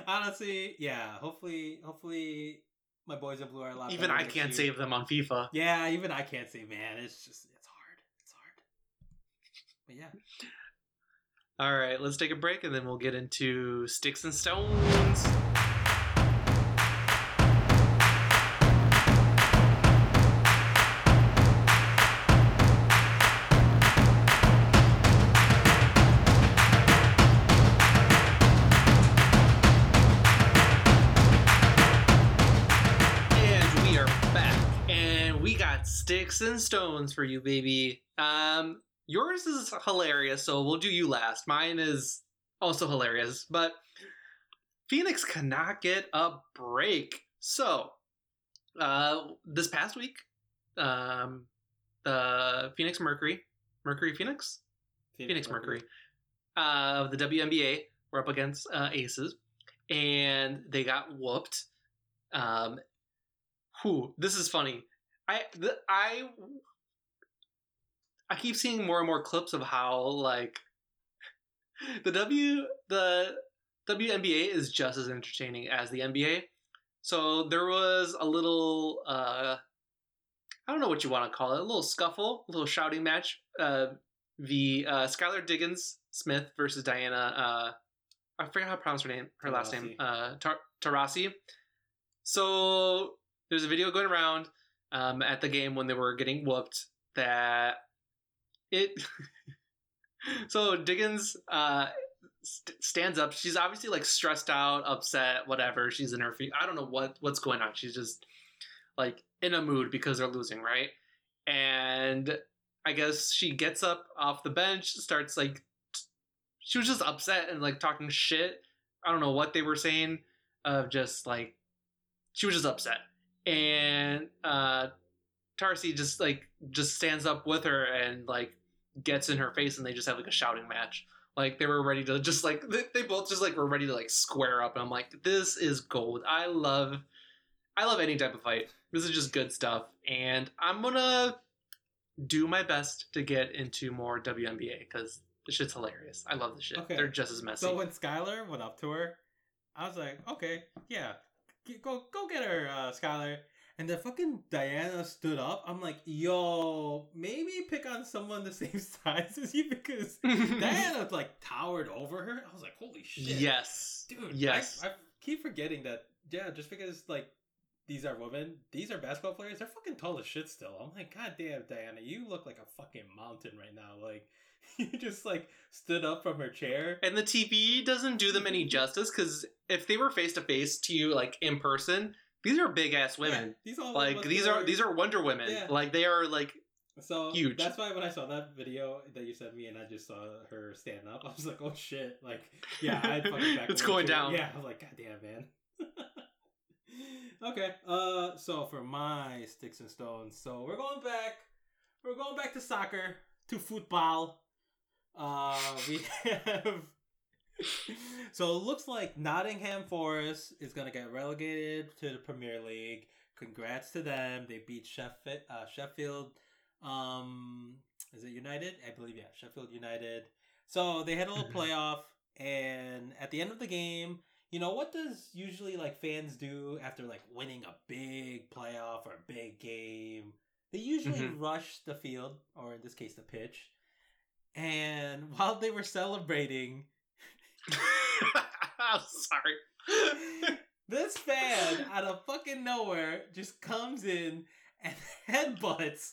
Honestly, yeah. Hopefully, hopefully, My boys in blue are a lot. Even I can't year. save them on FIFA. Yeah, even I can't save. man. It's just it's hard. It's hard. But yeah. All right, let's take a break and then we'll get into sticks and stones. And we are back, and we got sticks and stones for you, baby. Um, yours is hilarious, so we'll do you last. Mine is also hilarious, but Phoenix cannot get a break. So, uh, this past week, um, the Phoenix Mercury, Mercury Phoenix, Phoenix Mercury, uh, the WNBA were up against uh, Aces, and they got whooped. Um, whew, this is funny. I the, I I keep seeing more and more clips of how like the W the WNBA is just as entertaining as the NBA. So there was a little uh I don't know what you want to call it, a little scuffle, a little shouting match. Uh the uh Skylar Diggins Smith versus Diana uh I forget how to pronounce her name, her last name. Uh Tar- Taurasi. So there's a video going around um, at the game when they were getting whooped that it so diggins uh st- stands up. She's obviously like stressed out upset whatever. She's in her feet i don't know what what's going on. She's just like in a mood because they're losing right? And i guess she gets up off the bench starts like t- she was just upset and like talking shit. I don't know what they were saying of just like she was just upset. And uh Taurasi just like just stands up with her and like gets in her face and they just have like a shouting match. Like they were ready to just like they, both just like were ready to like square up and I'm like this is gold. I love I love any type of fight. This is just good stuff and I'm going to do my best to get into more WNBA cuz this shit's hilarious. I love this shit. Okay. They're just as messy. So when Skylar went up to her, I was like, okay, yeah, go go get her, uh, Skylar. And then fucking Diana stood up. I'm like, yo, maybe pick on someone the same size as you because Diana like towered over her. I was like, holy shit, yes. dude. Yes. I, I keep forgetting that. Yeah, just because like these are women, these are basketball players. They're fucking tall as shit still. I'm like, god damn, Diana, you look like a fucking mountain right now. Like you just like stood up from her chair. And the TV doesn't do them any justice because if they were face to face to you, like in person, these are big ass women. Yeah, these all Like these are these are Wonder Women. Yeah. Like they are like so huge. That's why when I saw that video that you sent me and I just saw her stand up, I was like, oh shit! Like yeah, I fucking back It's going too. down. Yeah, I was like, god damn, man. okay, uh, so for my sticks and stones, so we're going back. We're going back to soccer to football. Uh, we have. so it looks like Nottingham Forest is going to get relegated to the Premier League. Congrats to them. They beat Sheffield. Uh, Sheffield. Um, is it United? I believe yeah, Sheffield United. So they had a little Mhm. playoff, and at the end of the game, you know what does usually like fans do after like winning a big playoff or a big game? They usually Mhm. rush the field, or in this case, the pitch. And while they were celebrating, I'm sorry. this fan out of fucking nowhere just comes in and headbutts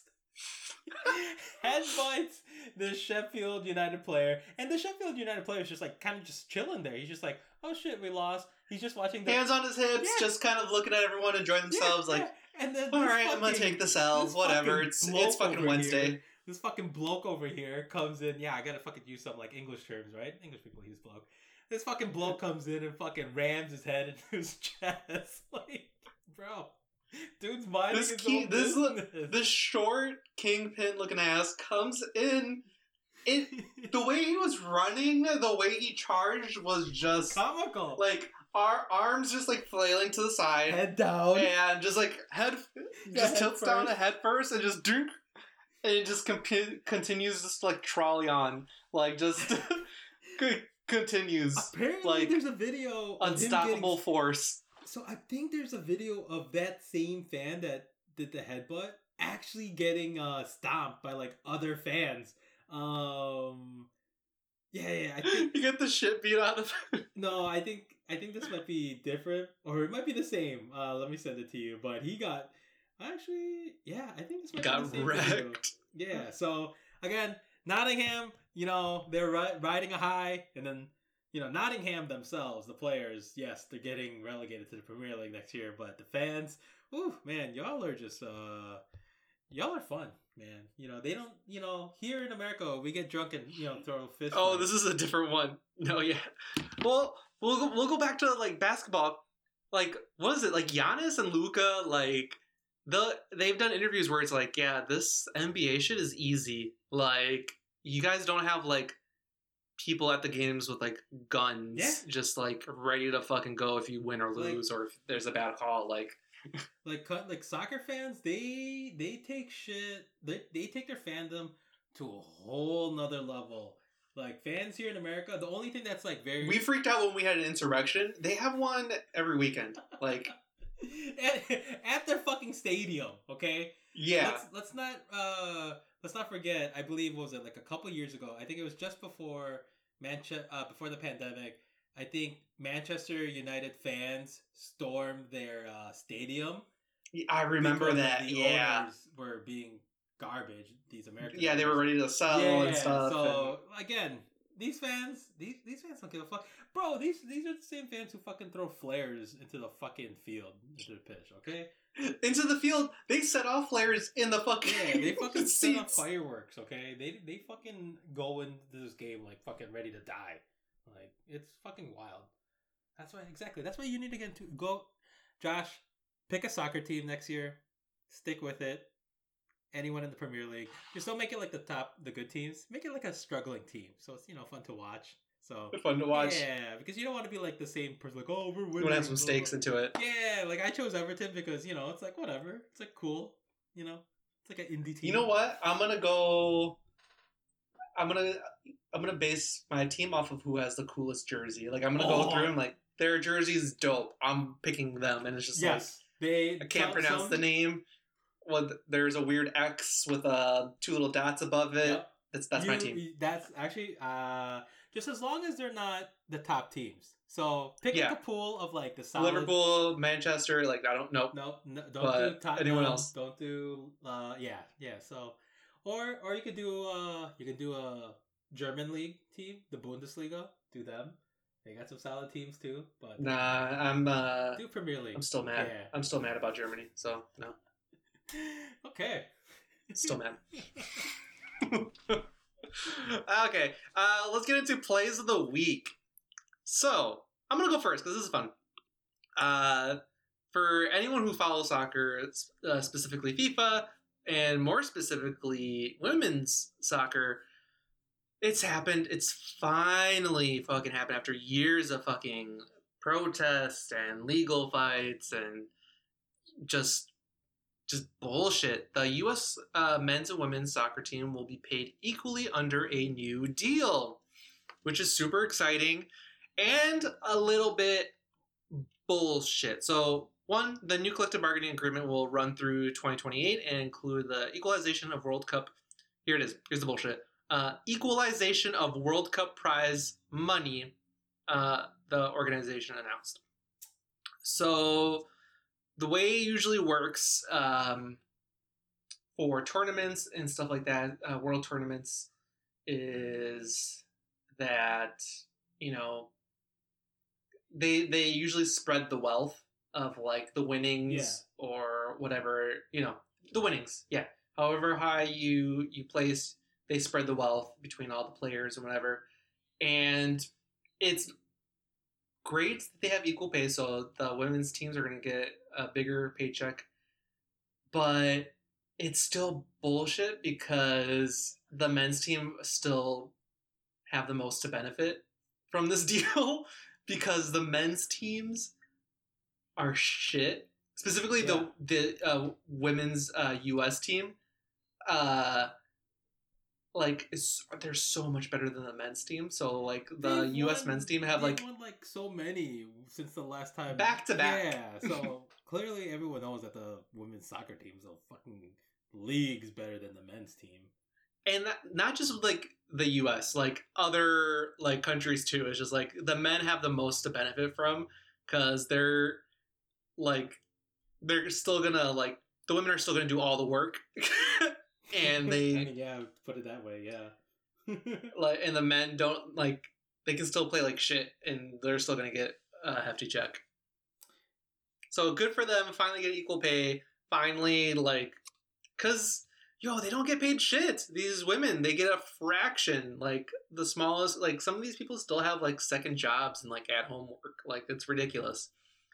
headbutts the Sheffield United player, and the Sheffield United player is just like kind of just chilling there. He's just like, "Oh shit, we lost." He's just watching the Hands on his hips, Yeah. just kind of looking at everyone enjoying Yeah, themselves. Like, yeah. and then all right, I'm gonna take the this Whatever. It's it's fucking Wednesday. here- this fucking bloke over here comes in. Yeah, I gotta fucking use some like English terms, right? English people use bloke. This fucking bloke comes in and fucking rams his head into his chest. Like, bro, dude's mind This his key- this business. This short kingpin looking ass comes in. It the way he was running, the way he charged was just comical. like our arms just like flailing to the side. head down. and just like head Yeah, just head tilts down first. a head first and just drink and it just continues just like trolley on like just continues Apparently, like, there's a video. unstoppable getting- force So I think there's a video of that same fan that did the headbutt actually getting uh stomped by like other fans. Um yeah, yeah, I think you get the shit beat out of no, I think I think this might be different or it might be the same. Uh let me send it to you. But he got actually yeah, I think this might got be the same wrecked. video. Yeah, so again, Nottingham, you know, they're ri- riding a high and then you know, Nottingham themselves, the players, yes, they're getting relegated to the Premier League next year, but the fans, ooh, man, y'all are just uh y'all are fun, man. You know, they don't, you know, here in America, we get drunk and, you know, throw fists. Oh, this is a different one. No, yeah. Well, we'll go, we'll go back to like basketball. Like, what is it? Like Giannis and Luka. Like the they've done interviews where it's like, yeah, this NBA shit is easy. Like you guys don't have like people at the games with like guns, Yeah. just like ready to fucking go if you win or Like- lose or if there's a bad call. Like, like cut like soccer fans they they take shit they, they take their fandom to a whole nother level like fans here in america the only thing that's like very we freaked out when we had an insurrection. They have one every weekend. Like, at, at their fucking stadium okay yeah, let's, let's not uh let's not forget i believe was it like a couple years ago i think it was just before manchester uh, before the pandemic i think manchester united fans stormed their uh, stadium I remember that. the Yeah, were being garbage. These Americans. yeah, they were ready to sell Yeah, and stuff. So again, these fans, these these fans don't give a fuck, bro. These these are the same fans who fucking throw flares into the fucking field into the pitch. Okay. Into the field, they set off flares in the fucking. Yeah, they fucking set up fireworks. Okay. They they fucking go into this game like fucking ready to die. Like it's fucking wild. That's why exactly. That's why you need to get into go, Josh. Pick a soccer team next year. Stick with it. Anyone in the Premier League. Just don't make it like the top, the good teams. Make it like a struggling team, so it's you know fun to watch. So Fun to watch. yeah, because you don't want to be like the same person. Like oh, we're winning. You want to have some stakes into it. Yeah, like I chose Everton because you know it's like whatever. It's like cool. You know, it's like an indie team. You know what? I'm gonna go. I'm gonna I'm gonna base my team off of who has the coolest jersey. Like I'm gonna go Oh. through and like their jersey's dope. I'm picking them, and it's just Yes, they. I can't pronounce some- the name. Well, there's a weird X with uh two little dots above it. Yep. That's that's my team. That's actually uh, just as long as they're not the top teams. So pick Yeah. like a pool of like the solid. Liverpool, Manchester. Like I don't know. No, no don't do Tottenham. anyone else? Don't do. Uh, yeah, yeah. So, or or you could do uh, you could do a German league team, the Bundesliga. Do them. They got some solid teams too, but Nah, I'm uh do Premier League. I'm still mad. Yeah. I'm still mad about Germany. So no, okay. still mad. okay, uh, let's get into plays of the week. So I'm gonna go first because this is fun. Uh, for anyone who follows soccer, uh, specifically FIFA, and more specifically women's soccer, it's happened. It's finally fucking happened after years of fucking protests and legal fights and just just bullshit. The U.S. Uh, men's and women's soccer team will be paid equally under a new deal, which is super exciting and a little bit bullshit. So, one, the new collective bargaining agreement will run through 2028 and include the equalization of World Cup. Here it is. Here's the bullshit. Uh, equalization of World Cup prize money. Uh, the organization announced. So, the way it usually works um, for tournaments and stuff like that, uh, world tournaments, is that you know they they usually spread the wealth of like the winnings or whatever you know the winnings yeah. However high you you place they spread the wealth between all the players and whatever. And it's great that they have equal pay so the women's teams are going to get a bigger paycheck but it's still bullshit because the men's team still have the most to benefit from this deal because the men's teams are shit. Specifically, Yeah. the the uh, women's uh, U.S. team. Uh, like is they're so much better than the men's team. So like the They've U.S. won- men's team have like won like so many since the last time Back to back. Yeah, so clearly everyone knows that the women's soccer team's a fucking leagues better than the men's team. and that, not just like the U.S. like other like countries too. It's just like the men have the most to benefit from because they're like they're still gonna like the women are still gonna do all the work, and I they mean, yeah, put it that way, yeah. like and the men don't like they can still play like shit and they're still gonna get a hefty check. So good for them. Finally get equal pay. Finally, like, cause yo, they don't get paid shit. These women, they get a fraction. Like the smallest. Like some of these people still have like second jobs and like at home work. Like it's ridiculous.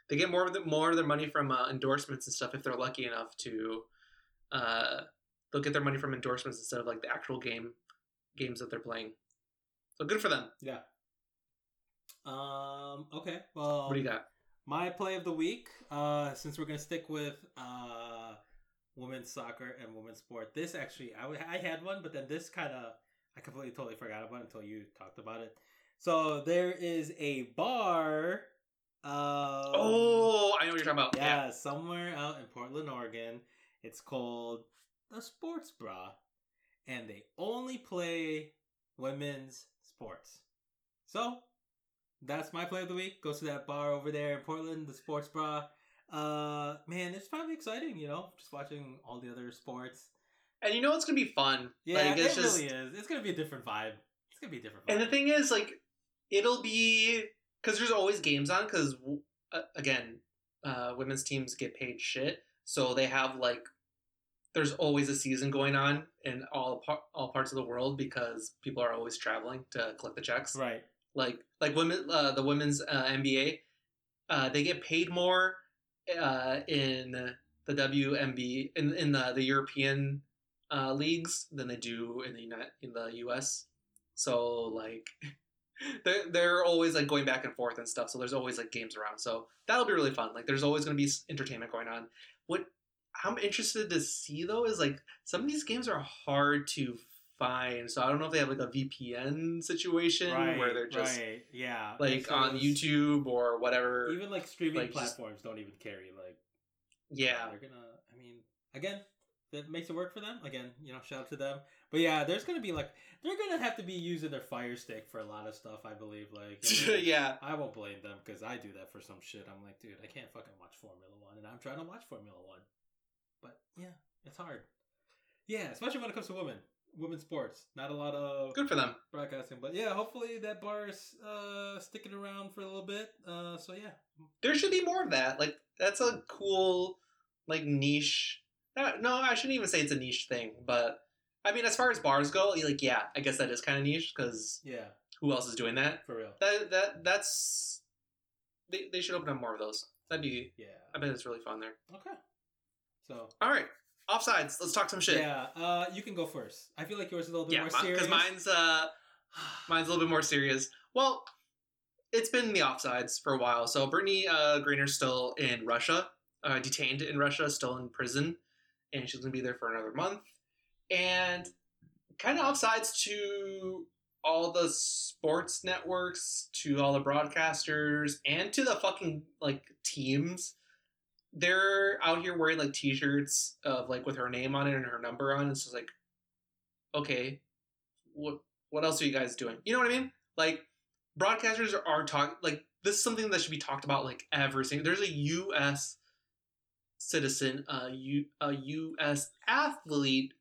They get more of the, more of their money from uh, endorsements and stuff if they're lucky enough to. Uh, they'll get their money from endorsements instead of like the actual game games that they're playing. So good for them. yeah. Um. Okay. Well, What do you got? My play of the week, uh, since we're gonna stick with uh, women's soccer and women's sport. This actually, I, w- I had one, but then this kind of I completely totally forgot about it until you talked about it. So there is a bar. Um, Oh, I know what you're talking about. yeah, somewhere out in Portland, Oregon. It's called the Sports Bra, and they only play women's sports. So that's my play of the week. Goes to that bar over there in Portland, the Sports Bra. Uh, man, it's probably exciting, you know, just watching all the other sports. And you know it's gonna be fun. Yeah, like, it just, really is. It's gonna be a different vibe. It's gonna be a different vibe. And the thing is, like, it'll be because there's always games on. Because uh, again, uh, women's teams get paid shit, so they have like there's always a season going on in all par- all parts of the world because people are always traveling to collect the checks. right. Like like women, uh, the women's uh, NBA, uh, they get paid more uh, in the WNB in in the the European uh, leagues than they do in the United, in the US. So like they're they're always like going back and forth and stuff. So there's always like games around. So that'll be really fun. Like there's always going to be entertainment going on. What I'm interested to see though is like some of these games are hard to find. So I don't know if they have like a VPN situation Right. where they're just right. Yeah. like So on YouTube or whatever. Even like streaming like, just- platforms don't even carry like yeah. they're gonna. I mean, again, that makes it work for them. Again, you know, shout out to them. But yeah, there's gonna be like they're gonna have to be using their Fire Stick for a lot of stuff. I believe. Like, I mean, yeah. I won't blame them because I do that for some shit. I'm like, dude, I can't fucking watch Formula One, and I'm trying to watch Formula One, but yeah, it's hard. Yeah, especially when it comes to women, women's sports. Not a lot of Good for them. broadcasting, but yeah, hopefully that bar is uh, sticking around for a little bit. Uh, so yeah, There should be more of that. Like that's a cool like niche. uh, No, I shouldn't even say it's a niche thing, but I mean, as far as bars go, like yeah, I guess that is kind of niche because yeah, who else is doing that? for real. That that that's they, they should open up more of those. That'd be. Yeah. I bet it's really fun there. Okay. So All right, offsides. Let's talk some shit. yeah, uh, you can go first. I feel like yours is a little bit Yeah, more serious. because mine's uh mine's a little bit more serious. Well, it's been the offsides for a while. So Brittany uh, Griner's still in Russia, uh, detained in Russia, still in prison, and she's gonna be there for another month. And kind of offsides to all the sports networks, to all the broadcasters, and to the fucking like teams. They're out here wearing like T-shirts of like with her name on it and her number on. It's just like, okay, what what else are you guys doing? You know what I mean? Like broadcasters are, are talking like this is something that should be talked about like every single. There's a U.S. citizen, a U a U.S. athlete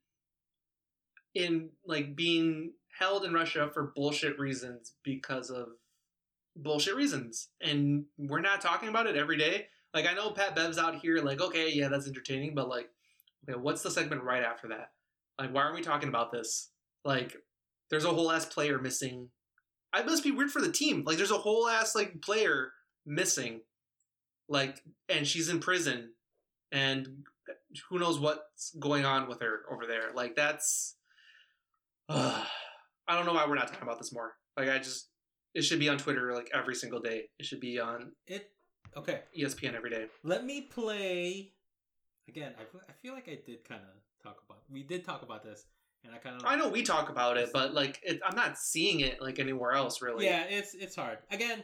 in like being held in Russia for bullshit reasons because of bullshit reasons, and we're not talking about it every day. Like I know Pat Bev's out here, like okay, yeah, that's entertaining, but like, okay, what's the segment right after that? Like, why aren't we talking about this? Like, there's a whole ass player missing. I must be weird for the team. Like, there's a whole ass like player missing. Like, and she's in prison, and who knows what's going on with her over there. Like, that's. I don't know why we're not talking about this more. Like, I just. It should be on Twitter like every single day. It should be on It okay. ESPN every day. Let me play again. I, I feel like I did kind of talk about. We did talk about this. and I kind of I know we talk about it, but like it, I'm not seeing it like anywhere else really. Yeah, it's it's hard. Again,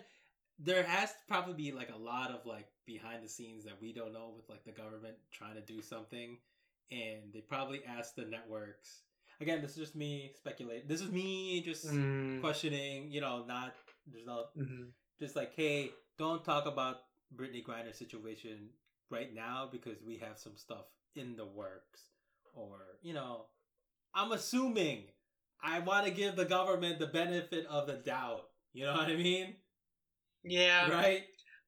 there has to probably be like a lot of like behind the scenes that we don't know with like the government trying to do something, and they probably asked the networks. Again, this is just me speculating. This is me just Mm, questioning. You know, not there's no mhm. just like hey, don't talk about Brittany Griner's situation right now because we have some stuff in the works, or you know, I'm assuming. I want to give the government the benefit of the doubt. You know what I mean? Yeah. right?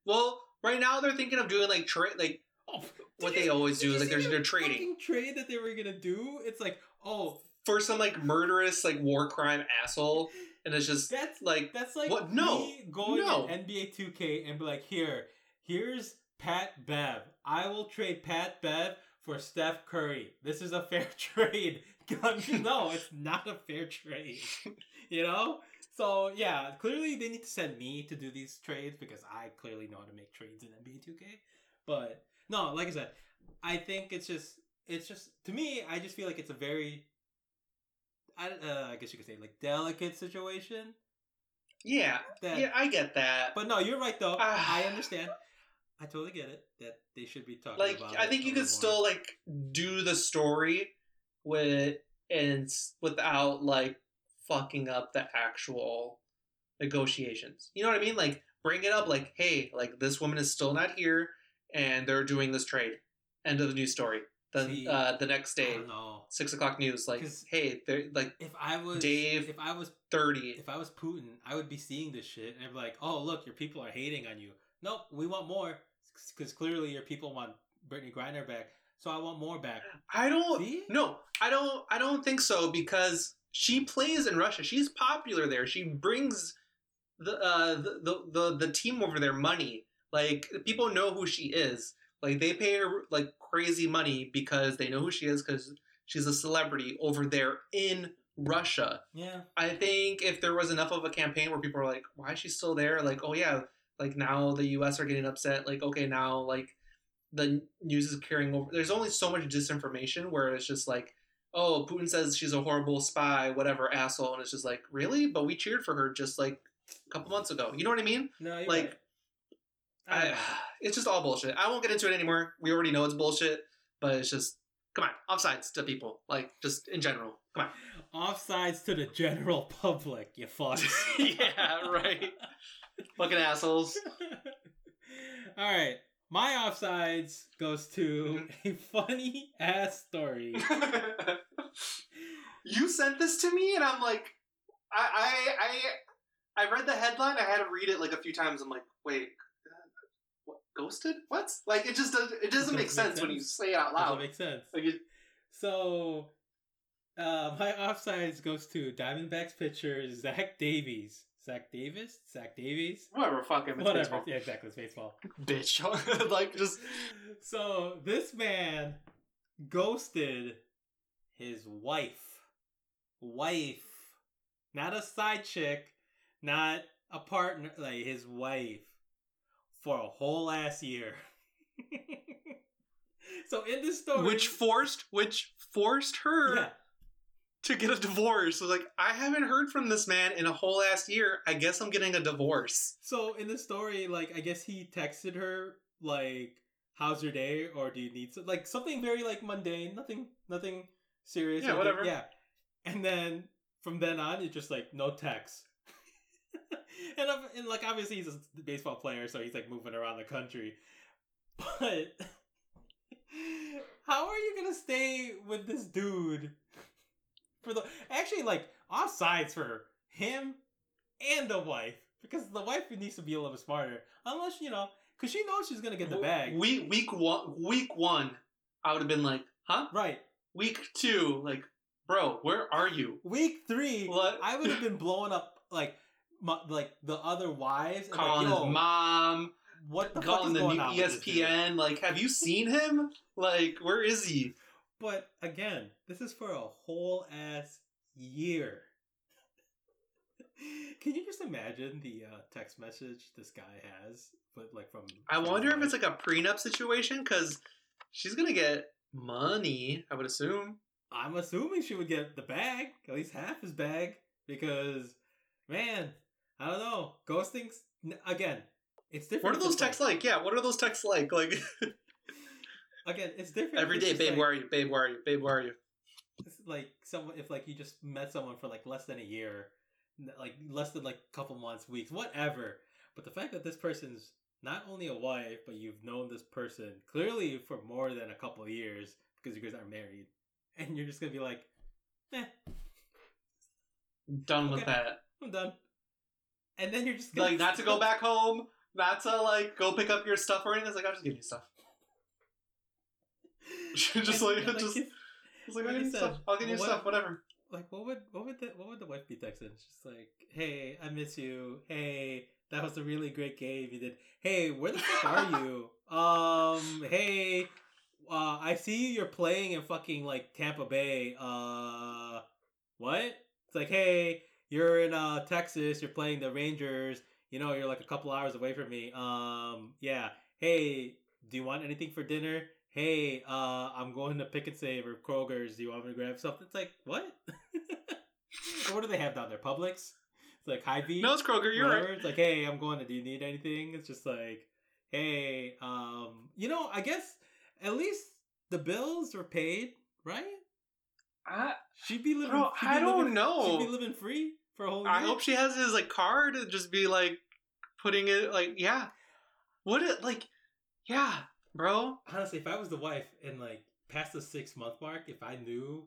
Well, right now they're thinking of doing like trade like Oh, what they always do is like there's they're, trading trade that they were gonna do. It's like, oh, for some like murderous like war crime asshole, and it's just that's like that's like What? No. me going No. in NBA 2K and be like, here, here's Pat Bev. I will trade Pat Bev for Steph Curry. This is a fair trade. no, it's not a fair trade. You know? So yeah, clearly they need to send me to do these trades because I clearly know how to make trades in NBA 2K. But no, like I said, I think it's just it's just to me, I just feel like it's a very I, uh, I guess you could say like delicate situation. yeah, That, yeah, I get that. But no, you're right though. Ah. I understand. I totally get it that they should be talking like about. I think you could still like do the story with and without like fucking up the actual negotiations. You know what I mean? Like bring it up like, hey, like this woman is still not here and they're doing this trade. End of the news story. Then See, uh, the next day, six o'clock news, Like, hey, they're like If I was Dave- if I was thirty. if I was Putin, I would be seeing this shit and I'd be like, "Oh, look, your people are hating on you. Nope, we want more because clearly your people want Brittany Griner back. So I want more back. I don't See? No, I don't I don't think so because she plays in Russia. She's popular there. She brings the uh the the, the, team over there money. Like people know who she is. Like they pay her like crazy money because they know who she is cuz she's a celebrity over there in Russia. Yeah, I think if there was enough of a campaign where people are like, why is she still there? Like, oh yeah, like now the US are getting upset. Like, okay, now like the news is carrying over. There's only so much disinformation where it's just like, oh, Putin says she's a horrible spy, whatever, asshole. And it's just like, really? But we cheered for her just like a couple months ago. You know what I mean? no, Like, right. I, it's just all bullshit. I won't get into it anymore. We already know it's bullshit, but it's just, come on, offsides to people. Like, just in general. Come on. offsides to the general public. You fucks. yeah, right. Fucking assholes. All right. My offsides goes to a funny ass story. you sent this to me, and I'm like, I, I, I, I read the headline. I had to read it like a few times. I'm like, wait, uh, what? Ghosted? What? Like it just does. It doesn't Doesn't make make sense when you say it out Doesn't loud. make sense. Like it, So, uh, my offsides goes to Diamondbacks pitcher Zach Davies. Zach Davis? Zach Davies? whatever. Fuck him. It's Whatever. baseball. Yeah, exactly. It's baseball. Bitch. like just. So, this man ghosted his wife. Wife. Not a side chick. Not a partner. Like, his wife. For a whole ass year. so, in this story. Which forced, which forced her Yeah. To get a divorce. So like, I haven't heard from this man in a whole ass year. I guess I'm getting a divorce. So in the story, like I guess he texted her like, "How's your day?" or "Do you need some?" like something very like mundane, nothing, nothing serious. Yeah, whatever. Yeah, and then from then on, it's just like no text. and, and like obviously he's a baseball player, so he's like moving around the country. But how are you gonna stay with this dude for the actually like offsides for him and the wife because the wife needs to be a little bit smarter unless you know because she knows she's gonna get the bag Week week one week one, I would have been like, huh? right Week two, like, bro, where are you? week three What? i would have been blowing up like my, like the other wives Calling like, his mom, what the fuck calling is the going new on with this dude? ESPN. Like, have you seen him? Like, where is he? But again this is for a whole ass year can you just imagine the uh, text message this guy has but like from I wonder if it's like a prenup situation because she's gonna get money. I would assume. I'm assuming she would get the bag, at least half his bag, because man, I don't know. Ghosting again. It's different. What are those texts like? Yeah, what are those texts like? Like again, it's different. every day, babe. like- Where are you? Babe, where are you? Babe, where are you? It's like someone if like you just met someone for like less than a year, like less than like a couple months, weeks, whatever. But the fact that this person's not only a wife, but you've known this person clearly for more than a couple of years because you guys are married, and you're just gonna be like, eh, Done with that. I'm done. And then you're just gonna Like not to go back home, not to like go pick up your stuff or anything. It's like I'll just give you stuff. just like And, just, like like I'll get stuff. I'll give you what- stuff. Whatever. like what would what would the what would the wife be texting? Just like, hey, I miss you. Hey, that was a really great game you did. Hey, where the fuck are you? Um, hey, uh, I see you're playing in fucking like Tampa Bay. Uh, what? It's like, hey, you're in uh Texas. You're playing the Rangers. You know, you're like a couple hours away from me. Um, yeah. Hey, do you want anything for dinner? Hey, uh, I'm going to Pick and Save or Kroger's. Do you want me to grab something? It's like, what? What do they have down there? Publix? It's like Hy-Vee? No, it's Kroger. You're whatever. right. It's like, hey, I'm going to. Do you need anything? It's just like, hey, um, you know, I guess at least the bills are paid, right? I, She'd be living. Bro, she'd I don't living- know. She'd be living free for a whole year. I hope she has his like card and just be like putting it like yeah. What it like? Yeah, bro. honestly, if I was the wife and like past the six month mark, if I knew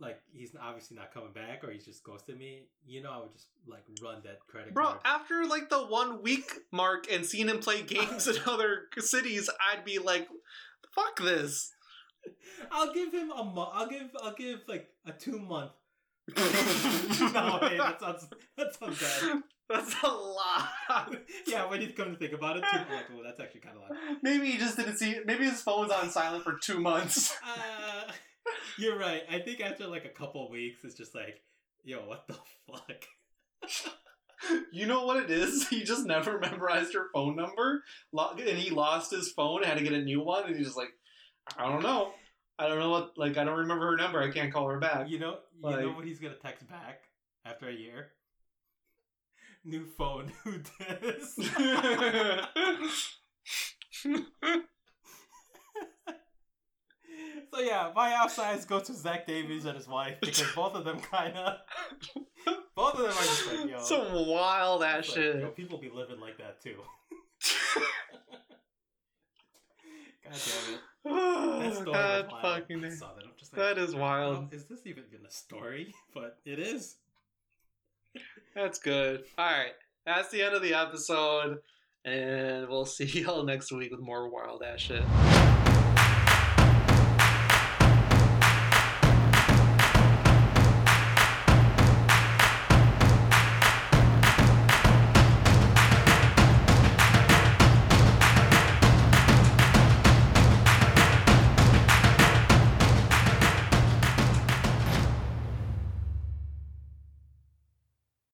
like he's obviously not coming back or he's just ghosted me, you know, I would just like run that credit Bro, card. after like the one week mark and seeing him play games in other cities, I'd be like, fuck this. I'll give him a month. I'll give. I'll give like a two month. no, hey, that sounds that sounds bad. That's a lot. yeah, when you come to think about it, two, like, well, that's actually kind of like. Maybe he just didn't see. Maybe his phone's on silent for two months. Uh, you're right. I think after like a couple weeks, it's just like, yo, what the fuck? You know what it is? He just never memorized her phone number, and he lost his phone. Had to get a new one, and he's just like, I don't know. I don't know what. Like, I don't remember her number. I can't call her back. You know, you Like- know what he's gonna text back after a year. New phone. Who this? so yeah, my outsides go to Zach Davies and his wife because both of them kind of, both of them are just like yo. Some wild ass like, shit. yo, people be living like that too. God damn it. That story God, fucking. I saw that. I'm just like, That is "Oh, wild. is this even a story? But it is. That's good. All right, that's the end of the episode, and we'll see y'all next week with more wild ass shit.